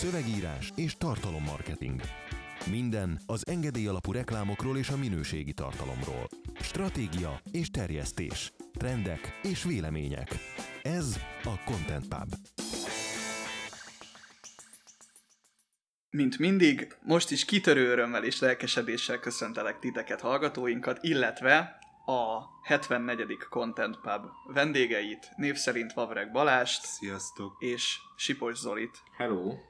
szövegírás és tartalommarketing. Minden az engedély alapú reklámokról és a minőségi tartalomról. Stratégia és terjesztés. Trendek és vélemények. Ez a Content Pub. Mint mindig, most is kitörő örömmel és lelkesedéssel köszöntelek titeket, hallgatóinkat, illetve a 74. Content Pub vendégeit, név szerint Vavreg Balást Sziasztok! és Sipos Zolit. Hello!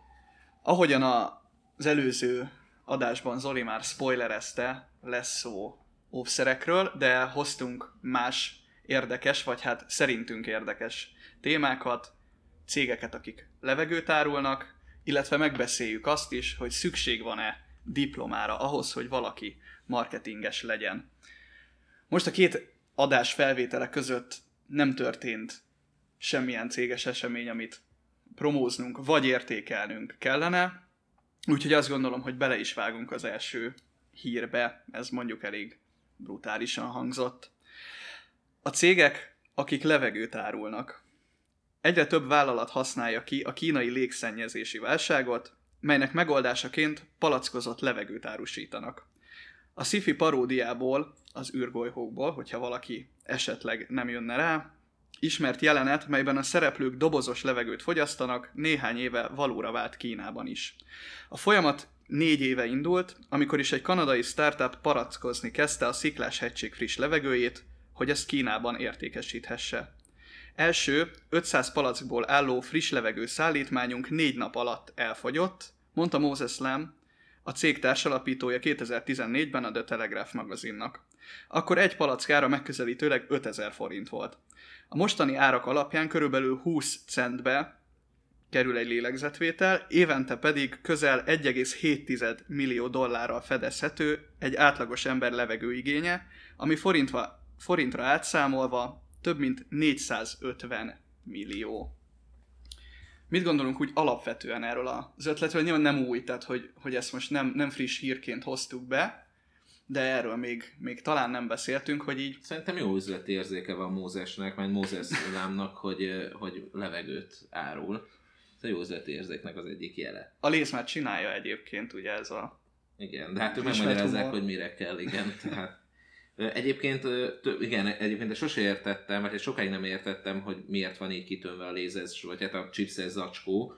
Ahogyan a, az előző adásban Zoli már spoilerezte, lesz szó óvszerekről, de hoztunk más érdekes, vagy hát szerintünk érdekes témákat, cégeket, akik levegőt árulnak, illetve megbeszéljük azt is, hogy szükség van-e diplomára ahhoz, hogy valaki marketinges legyen. Most a két adás felvétele között nem történt semmilyen céges esemény, amit promóznunk vagy értékelnünk kellene, úgyhogy azt gondolom, hogy bele is vágunk az első hírbe, ez mondjuk elég brutálisan hangzott. A cégek, akik levegőt árulnak. Egyre több vállalat használja ki a kínai légszennyezési válságot, melynek megoldásaként palackozott levegőt árusítanak. A sci paródiából, az űrgolyhókból, hogyha valaki esetleg nem jönne rá, ismert jelenet, melyben a szereplők dobozos levegőt fogyasztanak, néhány éve valóra vált Kínában is. A folyamat négy éve indult, amikor is egy kanadai startup parackozni kezdte a Sziklás hegység friss levegőjét, hogy ezt Kínában értékesíthesse. Első 500 palackból álló friss levegő szállítmányunk négy nap alatt elfogyott, mondta Moses Lam, a cég társalapítója 2014-ben a The Telegraph magazinnak. Akkor egy palackára megközelítőleg 5000 forint volt. A mostani árak alapján körülbelül 20 centbe kerül egy lélegzetvétel, évente pedig közel 1,7 millió dollárral fedezhető egy átlagos ember levegőigénye, ami forintva, forintra átszámolva több mint 450 millió. Mit gondolunk úgy alapvetően erről az ötletről? Nyilván nem új, tehát hogy, hogy ezt most nem, nem friss hírként hoztuk be, de erről még, még talán nem beszéltünk, hogy így... Szerintem jó üzleti érzéke van Mózesnek, vagy Mózes lámnak, hogy, hogy levegőt árul. Ez a jó üzleti érzéknek az egyik jele. A Léz már csinálja egyébként, ugye ez a... Igen, de hát ők megmagyarázzák, hogy mire kell, igen. Tehát, Egyébként, igen, egyébként sose értettem, vagy sokáig nem értettem, hogy miért van így kitönve a lézes, vagy hát a chipses zacskó,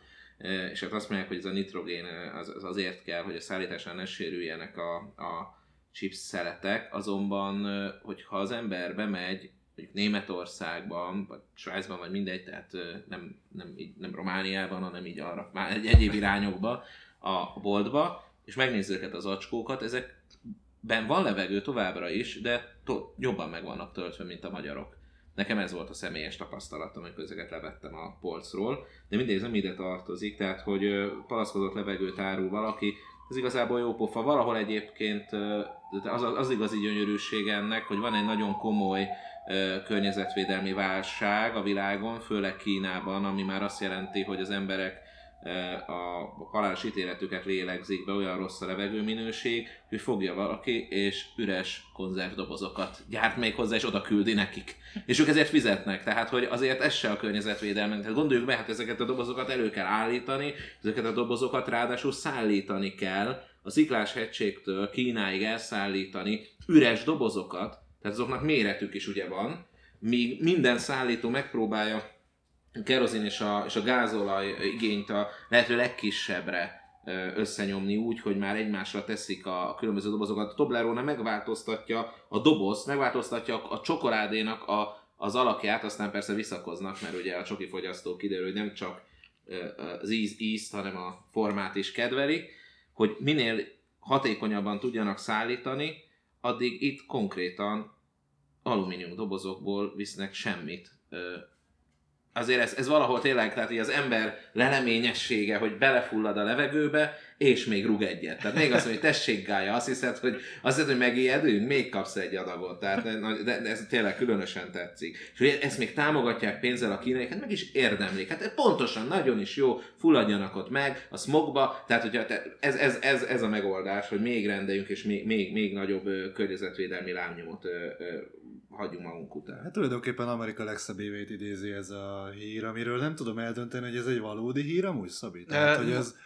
és hát azt mondják, hogy ez a nitrogén az, az azért kell, hogy a szállításán ne sérüljenek a, a chips szeletek, azonban, hogyha az ember bemegy, mondjuk Németországban, vagy Svájcban, vagy mindegy, tehát nem, nem, így, nem Romániában, hanem így arra, már egy egyéb irányokba a boltba, és megnézi őket az acskókat, ezekben van levegő továbbra is, de to- jobban meg vannak töltve, mint a magyarok. Nekem ez volt a személyes tapasztalatom, amikor ezeket levettem a polcról, de mindegy, ez nem ide tartozik, tehát hogy ö, palaszkodott levegőt árul valaki, ez igazából jó pofa. Valahol egyébként az, az igazi gyönyörűség ennek, hogy van egy nagyon komoly környezetvédelmi válság a világon, főleg Kínában, ami már azt jelenti, hogy az emberek a halálos ítéletüket lélegzik be, olyan rossz a levegőminőség, hogy fogja valaki, és üres konzervdobozokat gyárt még hozzá, és oda küldi nekik. És ők ezért fizetnek, tehát hogy azért ez se a környezetvédelmen. Tehát gondoljuk be, hát ezeket a dobozokat elő kell állítani, ezeket a dobozokat ráadásul szállítani kell, a Sziklás hegységtől Kínáig elszállítani üres dobozokat, tehát azoknak méretük is ugye van, míg minden szállító megpróbálja kerozin és a, és a gázolaj igényt a lehető legkisebbre összenyomni úgy, hogy már egymásra teszik a, különböző dobozokat. A Toblerone megváltoztatja a dobozt, megváltoztatja a, csokoládénak a, az alakját, aztán persze visszakoznak, mert ugye a csoki fogyasztó kiderül, hogy nem csak az íz, ízt, hanem a formát is kedveli, hogy minél hatékonyabban tudjanak szállítani, addig itt konkrétan alumínium dobozokból visznek semmit. Azért ez, ez valahol tényleg, tehát így az ember leleményessége, hogy belefullad a levegőbe, és még rug egyet. Tehát még azt mondja, hogy tessék gája, azt hiszed, hogy, azt hiszed, hogy megijedünk, még kapsz egy adagot. Tehát de, de ez tényleg különösen tetszik. És hogy ezt még támogatják pénzzel a kínaiakat, meg is érdemlik. Hát pontosan, nagyon is jó, fulladjanak ott meg a smogba, tehát hogyha te, ez, ez, ez, ez, a megoldás, hogy még rendeljünk, és még, még, még nagyobb ö, környezetvédelmi lábnyomot ö, ö, hagyjunk magunk után. Hát tulajdonképpen Amerika legszebb évét idézi ez a hír, amiről nem tudom eldönteni, hogy ez egy valódi hír amúgy, Szabi? Tehát, hogy ez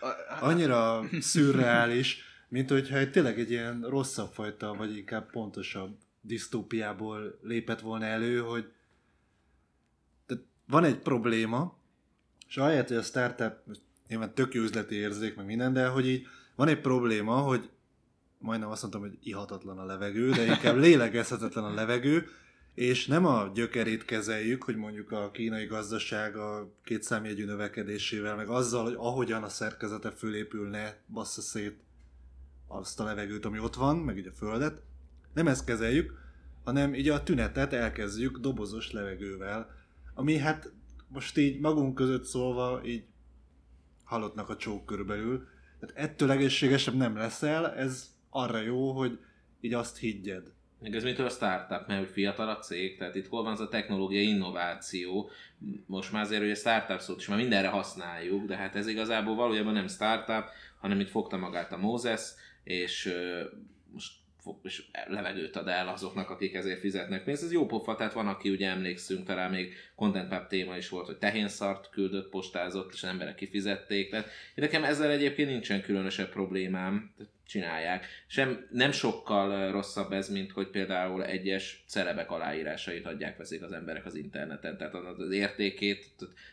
annyira szürreális, mint hogyha egy, tényleg egy ilyen rosszabb fajta, vagy inkább pontosabb disztópiából lépett volna elő, hogy tehát van egy probléma, és ahelyett, hogy a startup, nyilván tök üzleti érzék, meg minden, de hogy így van egy probléma, hogy majdnem azt mondtam, hogy ihatatlan a levegő, de inkább lélegezhetetlen a levegő, és nem a gyökerét kezeljük, hogy mondjuk a kínai gazdaság a két számjegyű növekedésével, meg azzal, hogy ahogyan a szerkezete fölépül, ne bassza szét azt a levegőt, ami ott van, meg így a földet. Nem ezt kezeljük, hanem így a tünetet elkezdjük dobozos levegővel, ami hát most így magunk között szólva így halottnak a csók körülbelül. Tehát ettől egészségesebb nem leszel, ez arra jó, hogy így azt higgyed. Meg ez mitől a startup, mert hogy fiatal a cég, tehát itt hol van az a technológiai innováció, most már azért, hogy a startup szót is már mindenre használjuk, de hát ez igazából valójában nem startup, hanem itt fogta magát a Moses, és most és levegőt ad el azoknak, akik ezért fizetnek pénzt. Ez jó pofa, tehát van, aki ugye emlékszünk, talán még Content Pub téma is volt, hogy tehénszart küldött, postázott, és emberek kifizették. Tehát nekem ezzel egyébként nincsen különösebb problémám csinálják. Sem, nem sokkal rosszabb ez, mint hogy például egyes celebek aláírásait adják, veszik az emberek az interneten, tehát az értékét,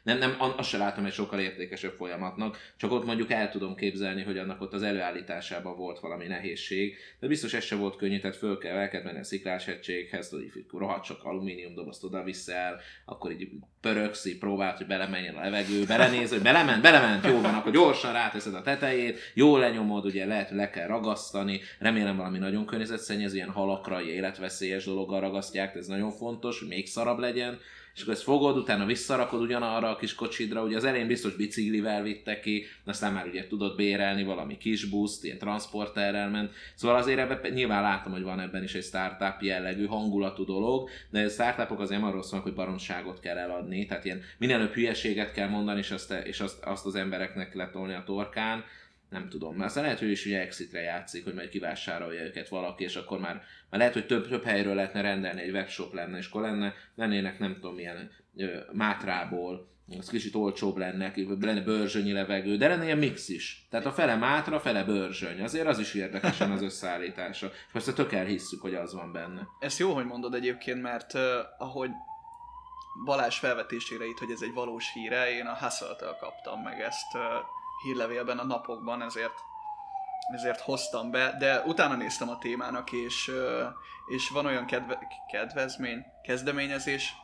nem, nem, azt se látom egy sokkal értékesebb folyamatnak, csak ott mondjuk el tudom képzelni, hogy annak ott az előállításában volt valami nehézség, de biztos ez se volt könnyű, tehát föl kell, el kell menni a sziklás egységhez, hogy rohadt sok alumínium dobozt oda viszel, akkor így pöröksz, így próbált, hogy belemenjen a levegő, belenéz, hogy belement, belement, jó van, akkor gyorsan ráteszed a tetejét, jól lenyomod, ugye lehet, hogy le kell ragasztani, remélem valami nagyon környezetszennyező, ilyen halakra, életveszélyes dologgal ragasztják, ez nagyon fontos, hogy még szarabb legyen, és akkor ezt fogod, utána visszarakod ugyanarra a kis kocsidra, ugye az elején biztos biciklivel vitte ki, aztán már ugye tudod bérelni valami kis buszt, ilyen transporterrel ment, szóval azért ebben nyilván látom, hogy van ebben is egy startup jellegű hangulatú dolog, de a startupok azért nem arról szólnak, hogy baromságot kell eladni, tehát ilyen előbb hülyeséget kell mondani, és azt, és azt, azt az embereknek letolni a torkán, nem tudom. Mert aztán lehet, hogy is ugye exitre játszik, hogy majd kivásárolja őket valaki, és akkor már, már lehet, hogy több, több helyről lehetne rendelni, egy webshop lenne, és akkor lenne, lennének nem tudom milyen ö, Mátrából, az kicsit olcsóbb lenne, lenne bőrzsönyi levegő, de lenne ilyen mix is. Tehát a fele mátra, fele bőrzsöny. Azért az is érdekesen az összeállítása. És persze tök elhisszük, hogy az van benne. Ezt jó, hogy mondod egyébként, mert uh, ahogy Balázs felvetésére itt, hogy ez egy valós híre, én a hustle kaptam meg ezt uh, hírlevélben a napokban, ezért, ezért hoztam be, de utána néztem a témának, és, és van olyan kedve, kedvezmény, kezdeményezés,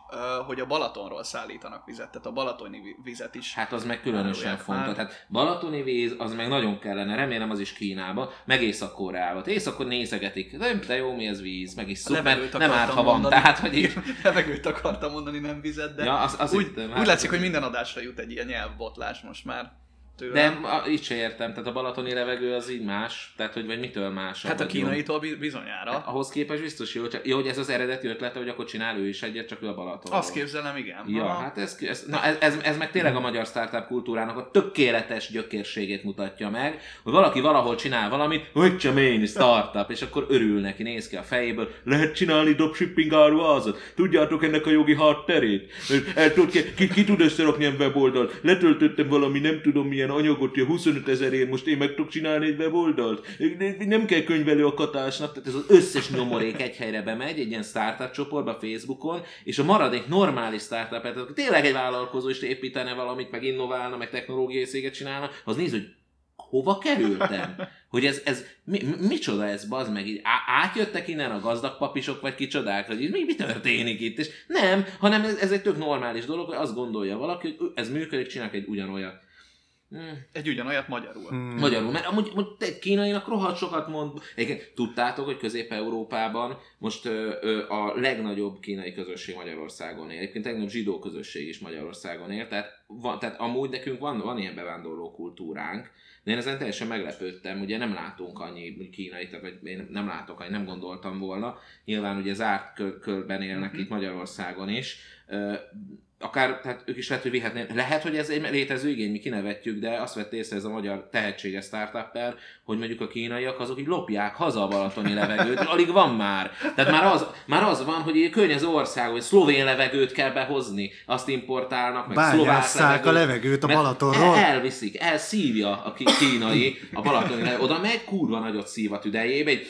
hogy a Balatonról szállítanak vizet, tehát a balatoni vizet is. Hát az meg különösen fontos. Tehát balatoni víz, az meg nagyon kellene, remélem az is Kínába, meg Észak-Koreába. Észak nézegetik, de, de jó, mi ez víz, meg is szuper, nem árt, ha van. Tehát, hogy így... Levegőt akartam mondani, nem vizet, de ja, az, az úgy, úgy látszik, hogy minden adásra jut egy ilyen nyelvbotlás most már tőle. De így se értem, tehát a balatoni levegő az így más, tehát hogy vagy mitől más? Hát a kínaitól bizonyára. Hát ahhoz képest biztos jó, csak, jó, hogy ez az eredeti ötlete, hogy akkor csinál ő is egyet, csak ő a Balaton. Azt képzelem, igen. Ja, ha. hát ez, ez, na ez, ez, ez, meg tényleg a magyar startup kultúrának a tökéletes gyökérségét mutatja meg, hogy valaki valahol csinál valamit, hogy sem én, startup, és akkor örül neki, néz ki a fejéből, lehet csinálni dropshipping áruházat, tudjátok ennek a jogi hátterét? El tud, ki, ki, ki tud összerakni egy weboldalt, letöltöttem valami nem tudom milyen ilyen anyagot, hogy 25 ezerért most én meg tudok csinálni egy weboldalt. Nem kell könyvelő a katásnak, tehát ez az összes nyomorék egy helyre bemegy, egy ilyen startup csoportba Facebookon, és a maradék normális startup, tehát tényleg egy vállalkozó is építene valamit, meg innoválna, meg technológiai széget csinálna, az néz, hogy hova kerültem? Hogy ez, ez mi, micsoda ez, bazd meg, így átjöttek innen a gazdag papisok, vagy kicsodák, hogy mi, mi történik itt, és nem, hanem ez, ez egy tök normális dolog, hogy azt gondolja valaki, hogy ez működik, csinálok egy ugyanolyat. Hmm. Egy ugyanolyat magyarul. Hmm. Magyarul, mert amúgy, amúgy egy kínainak rohadt sokat mond. Egyébként tudtátok, hogy Közép-Európában most ö, ö, a legnagyobb kínai közösség Magyarországon él. Egyébként a legnagyobb zsidó közösség is Magyarországon él. Tehát, van, tehát amúgy nekünk van, van ilyen bevándorló kultúránk. De én ezen teljesen meglepődtem, ugye nem látunk annyi kínai, vagy én nem látok annyi, nem gondoltam volna. Nyilván ugye zárt körben élnek mm-hmm. itt Magyarországon is akár, tehát ők is lehet, hogy vihetnének. Lehet, hogy ez egy létező igény, mi kinevetjük, de azt vett észre ez a magyar tehetséges startup hogy mondjuk a kínaiak azok így lopják haza a balatoni levegőt, alig van már. Tehát már az, már az van, hogy egy környező ország, hogy szlovén levegőt kell behozni, azt importálnak, meg szlovák a levegőt a Balatonról. El, elviszik, elszívja a kínai a balatoni levegőt. Oda meg kurva nagyot szív a tüdejébe, egy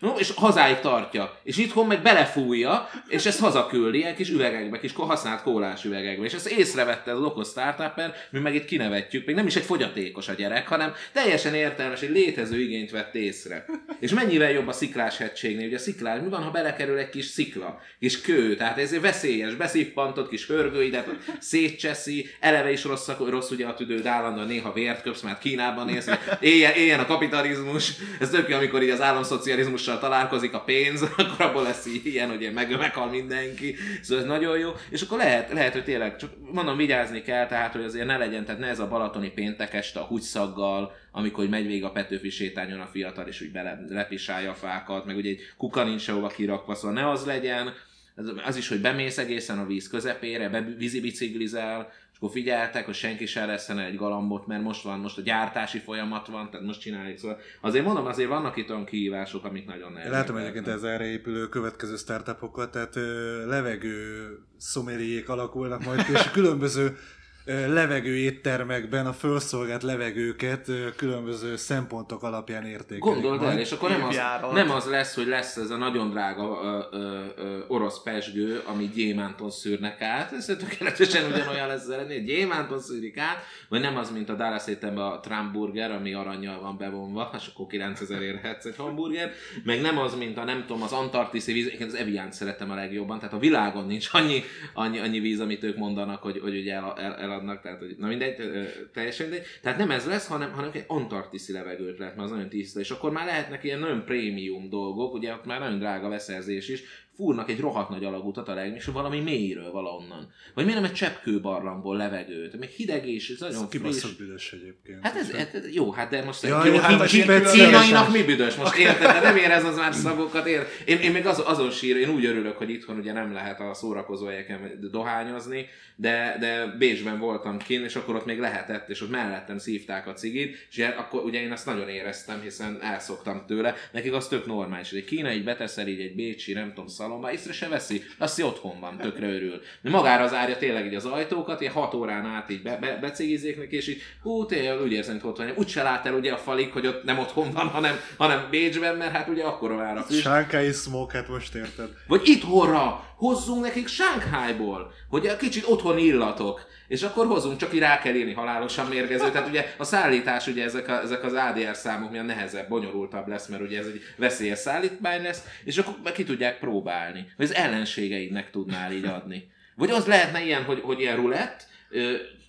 No, és hazáig tartja. És itthon meg belefújja, és ezt hazaküldi ilyen kis üvegekbe, kis használt kólás üvegekbe. És ezt észrevette az okos startupper, mi meg itt kinevetjük, még nem is egy fogyatékos a gyerek, hanem teljesen értelmes, egy létező igényt vett észre. És mennyivel jobb a sziklás hegységnél, ugye a sziklás, mi van, ha belekerül egy kis szikla, kis kő, tehát ez veszélyes, beszippantott kis hörgőidet, szétcseszi, eleve is rossz, rossz ugye a tüdőd állandóan, néha vért köpsz, mert Kínában néz, éljen, éljen a kapitalizmus, ez tök amikor így az államszocializmus tanácssal találkozik a pénz, akkor abból lesz ilyen, hogy meg, meghal mindenki. Szóval ez nagyon jó. És akkor lehet, lehet, hogy tényleg, csak mondom, vigyázni kell, tehát, hogy azért ne legyen, tehát ne ez a balatoni péntek este a húgyszaggal, amikor megy végig a Petőfi sétányon a fiatal, és úgy bele, lepisálja a fákat, meg ugye egy kuka nincs sehova kirakva, szóval ne az legyen, az is, hogy bemész egészen a víz közepére, be vízi biciklizel, akkor figyeltek, hogy senki se leszen egy galambot, mert most van, most a gyártási folyamat van, tehát most csináljuk. Szóval azért mondom, azért vannak itt olyan kihívások, amik nagyon nehezek. Látom egyébként ez erre épülő következő startupokat, tehát levegő szomériék alakulnak majd, és különböző levegő éttermekben a felszolgált levegőket különböző szempontok alapján értékelik. Gondold el, és akkor nem az, nem az lesz, hogy lesz ez a nagyon drága ö, ö, ö, orosz pesgő, ami gyémánton szűrnek át, ez tökéletesen ugyanolyan lesz lenni, gyémánton szűrik át, vagy nem az, mint a Dallas a Trump burger, ami aranyjal van bevonva, és akkor 9000 érhetsz egy hamburger, meg nem az, mint a nem tudom, az antarktiszi víz, én az Evian szeretem a legjobban, tehát a világon nincs annyi, annyi, annyi víz, amit ők mondanak, hogy, hogy ugye el, el, el adnak, tehát hogy, na mindegy, teljesen mindegy. Tehát nem ez lesz, hanem, hanem egy antarktiszi levegőt lehet, mert az nagyon tiszta, és akkor már lehetnek ilyen nagyon prémium dolgok, ugye ott már nagyon drága beszerzés is, fúrnak egy rohadt nagy alagutat a leg, és valami mélyről valahonnan. Vagy miért nem egy cseppkő barlangból levegőt, még hideg és ez nagyon friss. büdös egyébként. Hát ez, ez, jó, hát de most ja, jó, hát kínainak mi büdös? Most érted, de nem érez az már szagokat, ér. Én, én még az, azon sír, én úgy örülök, hogy itthon ugye nem lehet a szórakozó helyeken dohányozni, de, de Bécsben voltam kint, és akkor ott még lehetett, és ott mellettem szívták a cigit, és akkor ugye én azt nagyon éreztem, hiszen elszoktam tőle. Nekik az tök normális, hogy egy kínai beteszel így egy bécsi, nem tudom, szalomba, észre se veszi, azt otthon van, tökre örül. De magára zárja tényleg így az ajtókat, ilyen hat órán át így be, be, becigizzék neki, és így hú, tényleg úgy érzem, hogy ott van. Úgy se lát el ugye a falik, hogy ott nem otthon van, hanem, hanem Bécsben, mert hát ugye akkor a füst. Sánkai smoke, hát most érted. Vagy itthonra, hozzunk nekik Sánkhájból, hogy a kicsit otthon illatok, és akkor hozunk, csak így rá kell írni halálosan mérgező. Tehát ugye a szállítás, ugye ezek, a, ezek az ADR számok milyen nehezebb, bonyolultabb lesz, mert ugye ez egy veszélyes szállítmány lesz, és akkor ki tudják próbálni. Vagy az ellenségeidnek tudnál így adni. Vagy az lehetne ilyen, hogy, hogy ilyen rulett,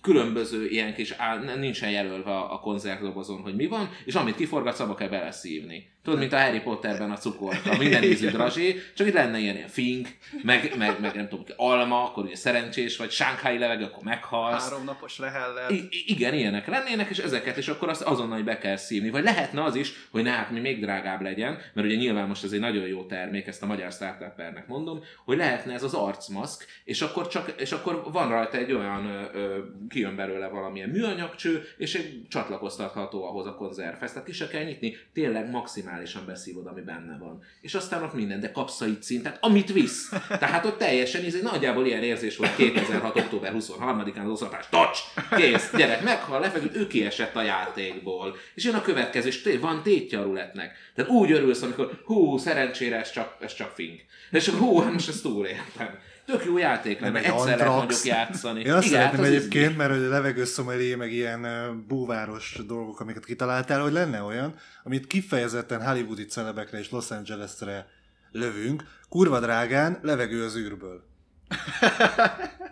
különböző ilyen kis, áll, nincsen jelölve a konzervdobozon, hogy mi van, és amit kiforgatsz, abba kell beleszívni. Tudod, mint a Harry Potterben a cukorka, minden ízű drazsé, csak itt lenne ilyen, ilyen fink, meg, meg, meg nem tudom, alma, akkor ugye szerencsés, vagy sánkhái levegő, akkor meghalsz. Három napos lehellel. I- igen, ilyenek lennének, és ezeket, és akkor azt azonnal be kell szívni. Vagy lehetne az is, hogy ne, hát mi még drágább legyen, mert ugye nyilván most ez egy nagyon jó termék, ezt a magyar startuppernek mondom, hogy lehetne ez az arcmaszk, és akkor, csak, és akkor van rajta egy olyan, ö, ö, kijön belőle valamilyen műanyagcső, és egy csatlakoztatható ahhoz a konzervhez. Tehát ki se kell nyitni, tényleg maximális maximálisan beszívod, ami benne van. És aztán ott minden, de kapsz a tehát amit visz. Tehát ott teljesen, ez egy nagyjából ilyen érzés volt 2006. október 23-án az oszlatás, tacs, kész, gyerek meghal, lefeküdt, ő kiesett a játékból. És jön a következő, és van tétje a ruletnek. Tehát úgy örülsz, amikor hú, szerencsére ez csak, ez csak fink. És hú, hát most ezt túléltem. Tök jó játék lenne, egyszer lehet mondjuk játszani. Én azt Igen, szeretném hát egyébként, mert hogy a levegőszomelé, meg ilyen búváros dolgok, amiket kitaláltál, hogy lenne olyan, amit kifejezetten hollywoodi celebekre és Los Angelesre lövünk, kurva drágán, levegő az űrből.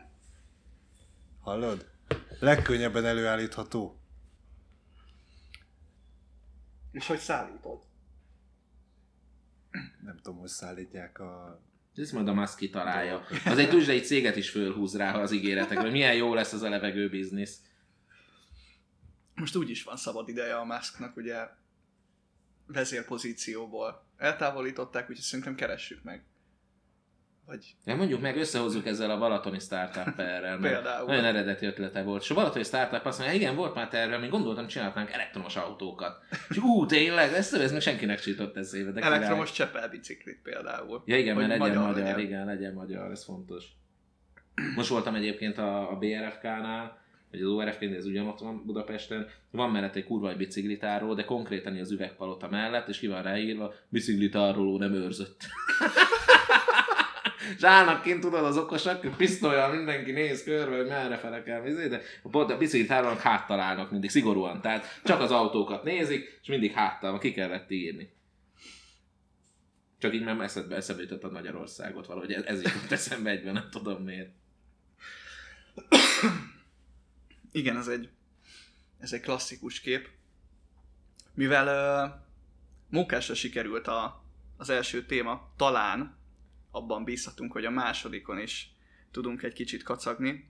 Hallod? Legkönnyebben előállítható. És hogy szállítod? Nem tudom, hogy szállítják a ez majd a Musk kitalálja. Az egy tuzsdai céget is fölhúz rá az ígéretekre. Milyen jó lesz az a levegő biznisz. Most úgy is van szabad ideje a Musknak, ugye vezérpozícióból eltávolították, úgyhogy szerintem keressük meg. Vagy... Ja, mondjuk meg összehozzuk ezzel a Balatoni startup errel, Például. nagyon eredeti ötlete volt. És a Balatoni startup azt mondja, igen, volt már terve, még gondoltam, csinálhatnánk elektromos autókat. És ú, tényleg, ezt, ez még senki nem csitott ez éve. De. Elektromos csepelbiciklit például. Ja igen, Hogy mert legyen magyar magyar, igen, legyen magyar, ez fontos. Most voltam egyébként a, a BRFK-nál, vagy az ORFK-nél, ez ugyanott van Budapesten, van mellett egy kurva egy biciklitáró, de konkrétan az üvegpalota mellett, és ki van ráírva, biciklitároló nem őrzött. és állnak kint, tudod, az okosak, pisztolyal mindenki néz körbe, hogy merre fele kell vizé, de a biciklitárolók háttal állnak mindig, szigorúan, tehát csak az autókat nézik, és mindig háttal, ki kellett írni. Csak így nem eszedbe, eszembe jutott a Magyarországot valahogy, ez, ez jutott eszembe egyben, nem tudom miért. Igen, ez egy, ez egy klasszikus kép. Mivel uh, munkásra sikerült a, az első téma, talán abban bízhatunk, hogy a másodikon is tudunk egy kicsit kacagni,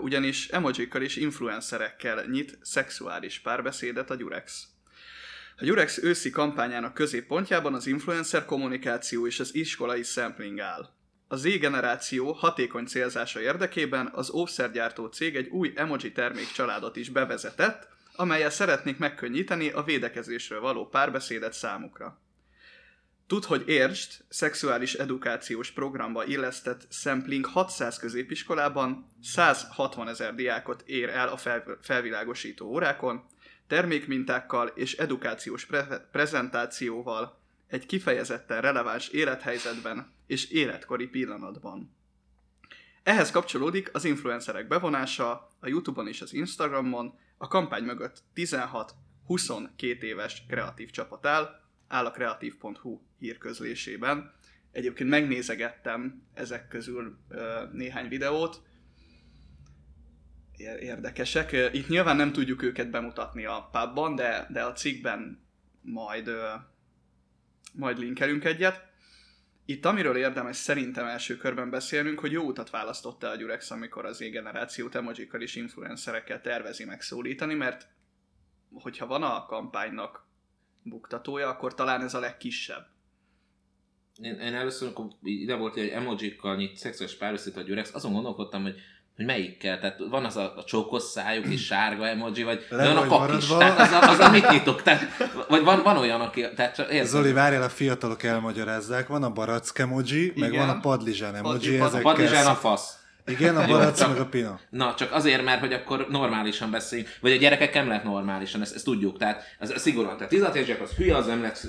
ugyanis emojikkal és influencerekkel nyit szexuális párbeszédet a Gyurex. A Gyurex őszi kampányának középpontjában az influencer kommunikáció és az iskolai sampling áll. A Z generáció hatékony célzása érdekében az óvszergyártó cég egy új emoji termék családot is bevezetett, amelyel szeretnék megkönnyíteni a védekezésről való párbeszédet számukra. Tud, hogy értsd, szexuális edukációs programba illesztett Sampling 600 középiskolában 160 ezer diákot ér el a fel- felvilágosító órákon, termékmintákkal és edukációs pre- prezentációval egy kifejezetten releváns élethelyzetben és életkori pillanatban. Ehhez kapcsolódik az influencerek bevonása a Youtube-on és az Instagramon, a kampány mögött 16-22 éves kreatív csapat áll, áll a kreatív.hu hírközlésében. Egyébként megnézegettem ezek közül néhány videót, Ér- érdekesek. Itt nyilván nem tudjuk őket bemutatni a pubban, de, de a cikkben majd, majd linkelünk egyet. Itt amiről érdemes szerintem első körben beszélnünk, hogy jó utat választotta a Gyurex, amikor az Z-generációt emojikkal és influencerekkel tervezi megszólítani, mert hogyha van a kampánynak buktatója, akkor talán ez a legkisebb. Én, én először, amikor ide volt, hogy emojikkal nyit szexuális párbeszéd a Gyurex, azon gondolkodtam, hogy hogy melyikkel, tehát van az a, a csókos szájuk és sárga emoji, vagy Le van a vagy kak is, maradva. tehát az a, az a mit nyitok, tehát, vagy van, van olyan, aki, tehát csak érted, Zoli, várjál, a fiatalok elmagyarázzák. Van a barack emoji, meg Igen. van a padlizsán emoji. Padli- a ezekkel padlizsán a szok- fasz. Igen, a Jó, csak- meg a pina. Na, csak azért, mert hogy akkor normálisan beszéljünk, vagy a gyerekek nem lehet normálisan, ezt, ezt tudjuk, tehát ez szigorúan, tehát 16 évesek az hülye, az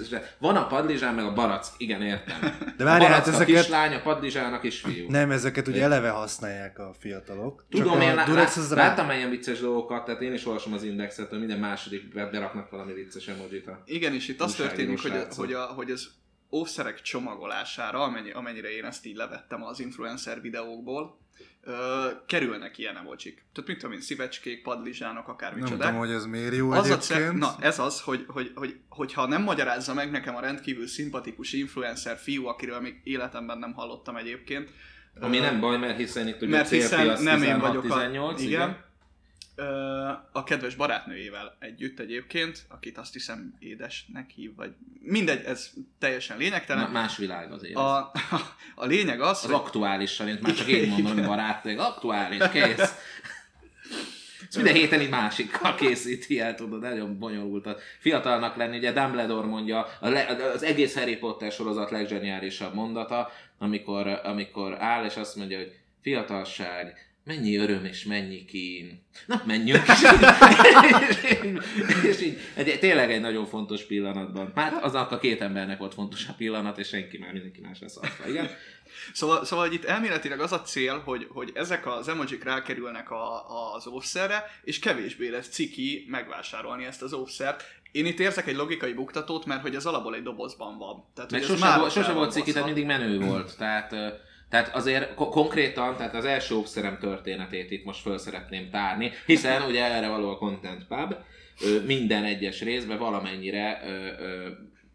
de van a padlizsán, meg a barack, igen, értem. De a várjál, barack hát a ezeket... kislány, a padlizsán a kisfiú. Nem, ezeket ugye eleve használják a fiatalok. Tudom, Csak én a lá- rá. láttam ilyen vicces dolgokat, tehát én is olvasom az indexet, hogy minden második beraknak valami vicces emojit. a- Igen, és itt az történik, hogy, hogy, a, hogy az óvszerek csomagolására, amennyi, amennyire én ezt így levettem az influencer videókból, ö, kerülnek ilyen emojik. Tehát mit tudom én, szívecskék, padlizsánok, Nem akármicsodák. tudom, hogy ez miért jó az a egyébként. ce- na, ez az, hogy, hogy, hogy, hogyha nem magyarázza meg nekem a rendkívül szimpatikus influencer fiú, akiről még életemben nem hallottam egyébként. Ami ö, nem baj, mert hiszen itt ugye mert a hiszen nem én vagyok a... 16-18, igen. A kedves barátnőjével együtt egyébként, akit azt hiszem édesnek hív, vagy mindegy, ez teljesen lényegtelen. Na, más világ azért. A, a lényeg az, Az hogy aktuálisan, én már csak én mondom, hogy barátnők, aktuális, kész. Ez minden héten egy másikkal készíti el, tudod, nagyon bonyolult. A fiatalnak lenni, ugye Dumbledore mondja, az egész Harry Potter sorozat legzseniálisabb mondata, amikor, amikor áll és azt mondja, hogy fiatalság, mennyi öröm és mennyi kín. Na, menjünk! és, így, és így, egy, tényleg egy nagyon fontos pillanatban. Hát aznak a két embernek volt fontos a pillanat, és senki már mindenki más lesz arra. Igen? Szóval, szóval itt elméletileg az a cél, hogy, hogy ezek az emojik rákerülnek a, az óvszerre, és kevésbé lesz ciki megvásárolni ezt az óvszert. Én itt érzek egy logikai buktatót, mert hogy ez alapból egy dobozban van. Tehát, Meg sose, már volt, sose volt ciki, tehát mindig menő volt. Tehát, tehát azért ko- konkrétan, tehát az első óvszerem történetét itt most föl szeretném tárni, hiszen ugye erre való a Content Pub, minden egyes részben valamennyire